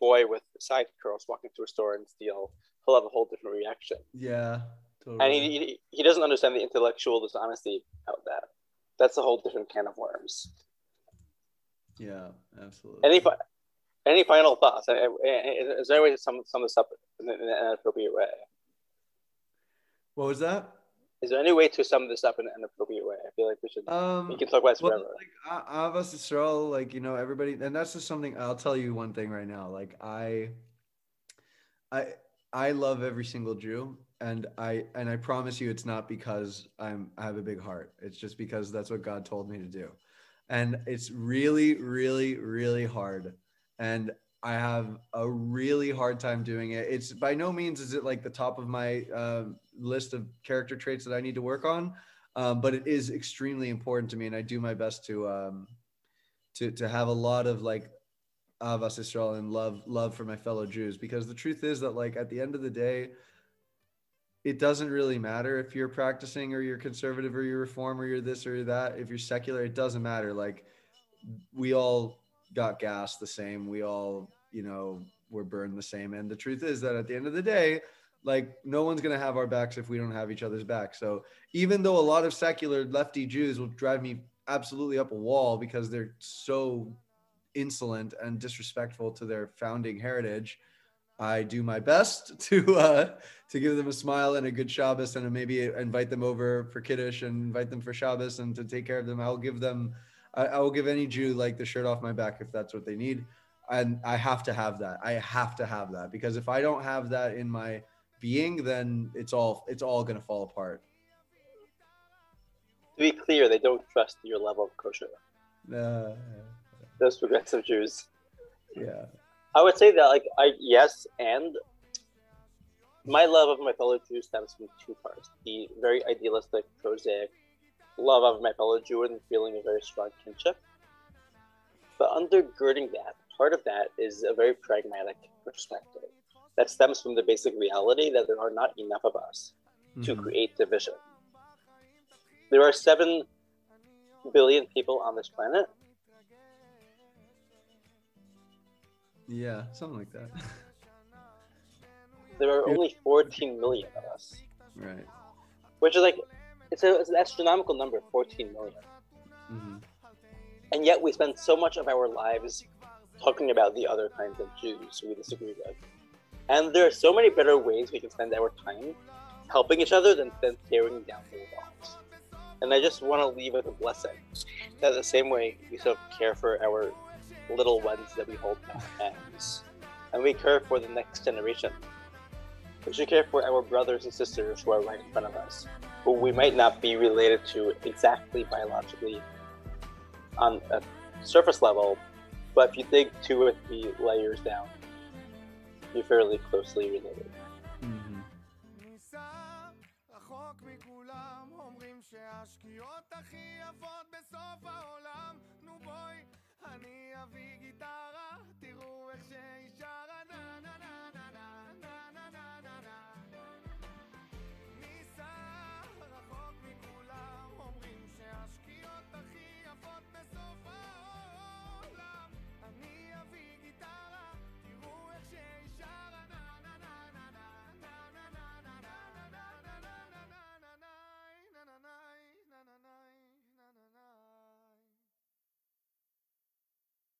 boy with side curls walk into a store and steal, he'll have a whole different reaction. yeah totally. And he, he, he doesn't understand the intellectual dishonesty of that. That's a whole different can of worms. yeah absolutely Any fi- any final thoughts? Is there a way to sum, sum this up in, an appropriate way? what was that Is there any way to sum this up in an appropriate way? I feel like we should. um we can talk about Well, forever. like A- Avas Yisrael, like you know, everybody, and that's just something. I'll tell you one thing right now. Like I, I, I love every single Jew, and I and I promise you, it's not because I'm I have a big heart. It's just because that's what God told me to do, and it's really, really, really hard, and I have a really hard time doing it. It's by no means is it like the top of my uh, list of character traits that I need to work on um, but it is extremely important to me, and I do my best to um, to to have a lot of like avas Israel and love love for my fellow Jews, because the truth is that like at the end of the day, it doesn't really matter if you're practicing or you're conservative or you're reform or you're this or you're that. If you're secular, it doesn't matter. Like we all got gassed the same. We all you know were burned the same, and the truth is that at the end of the day. Like no one's gonna have our backs if we don't have each other's back. So even though a lot of secular lefty Jews will drive me absolutely up a wall because they're so insolent and disrespectful to their founding heritage, I do my best <laughs> to uh, to give them a smile and a good Shabbos and maybe invite them over for Kiddush and invite them for Shabbos and to take care of them. I'll give them, I, I will give any Jew like the shirt off my back if that's what they need. And I have to have that. I have to have that because if I don't have that in my being, then it's all it's all gonna fall apart. To be clear, they don't trust your level of kosher. Uh, Those progressive Jews. yeah. I would say that, like, I yes, and my love of my fellow Jews stems from two parts: the very idealistic, prosaic love of my fellow Jew and feeling a very strong kinship. But undergirding that, part of that is a very pragmatic perspective that stems from the basic reality that there are not enough of us to Mhm. create division. There are seven billion people on this planet. Yeah, something like that. There are <laughs> only 14 million of us. right. which is like it's, a, it's an astronomical number 14 million. Hmm and yet we spend so much of our lives talking about the other kinds of jews we disagree with. And there are so many better ways we can spend our time helping each other than, than tearing down their walls. And i just want to leave with a blessing that the same way we sort of care for our little ones that we hold in our hands and we care for the next generation we should care for our brothers and sisters who are right in front of us who we might not be related to exactly biologically on a surface level, but if you dig two or three layers down, you're fairly closely related. hmm ניסע רחוק מכולם אומרים שהשקיעות הכי יפות בסוף העולם נו בואי אני אביא גיטרה תראו איך שאישה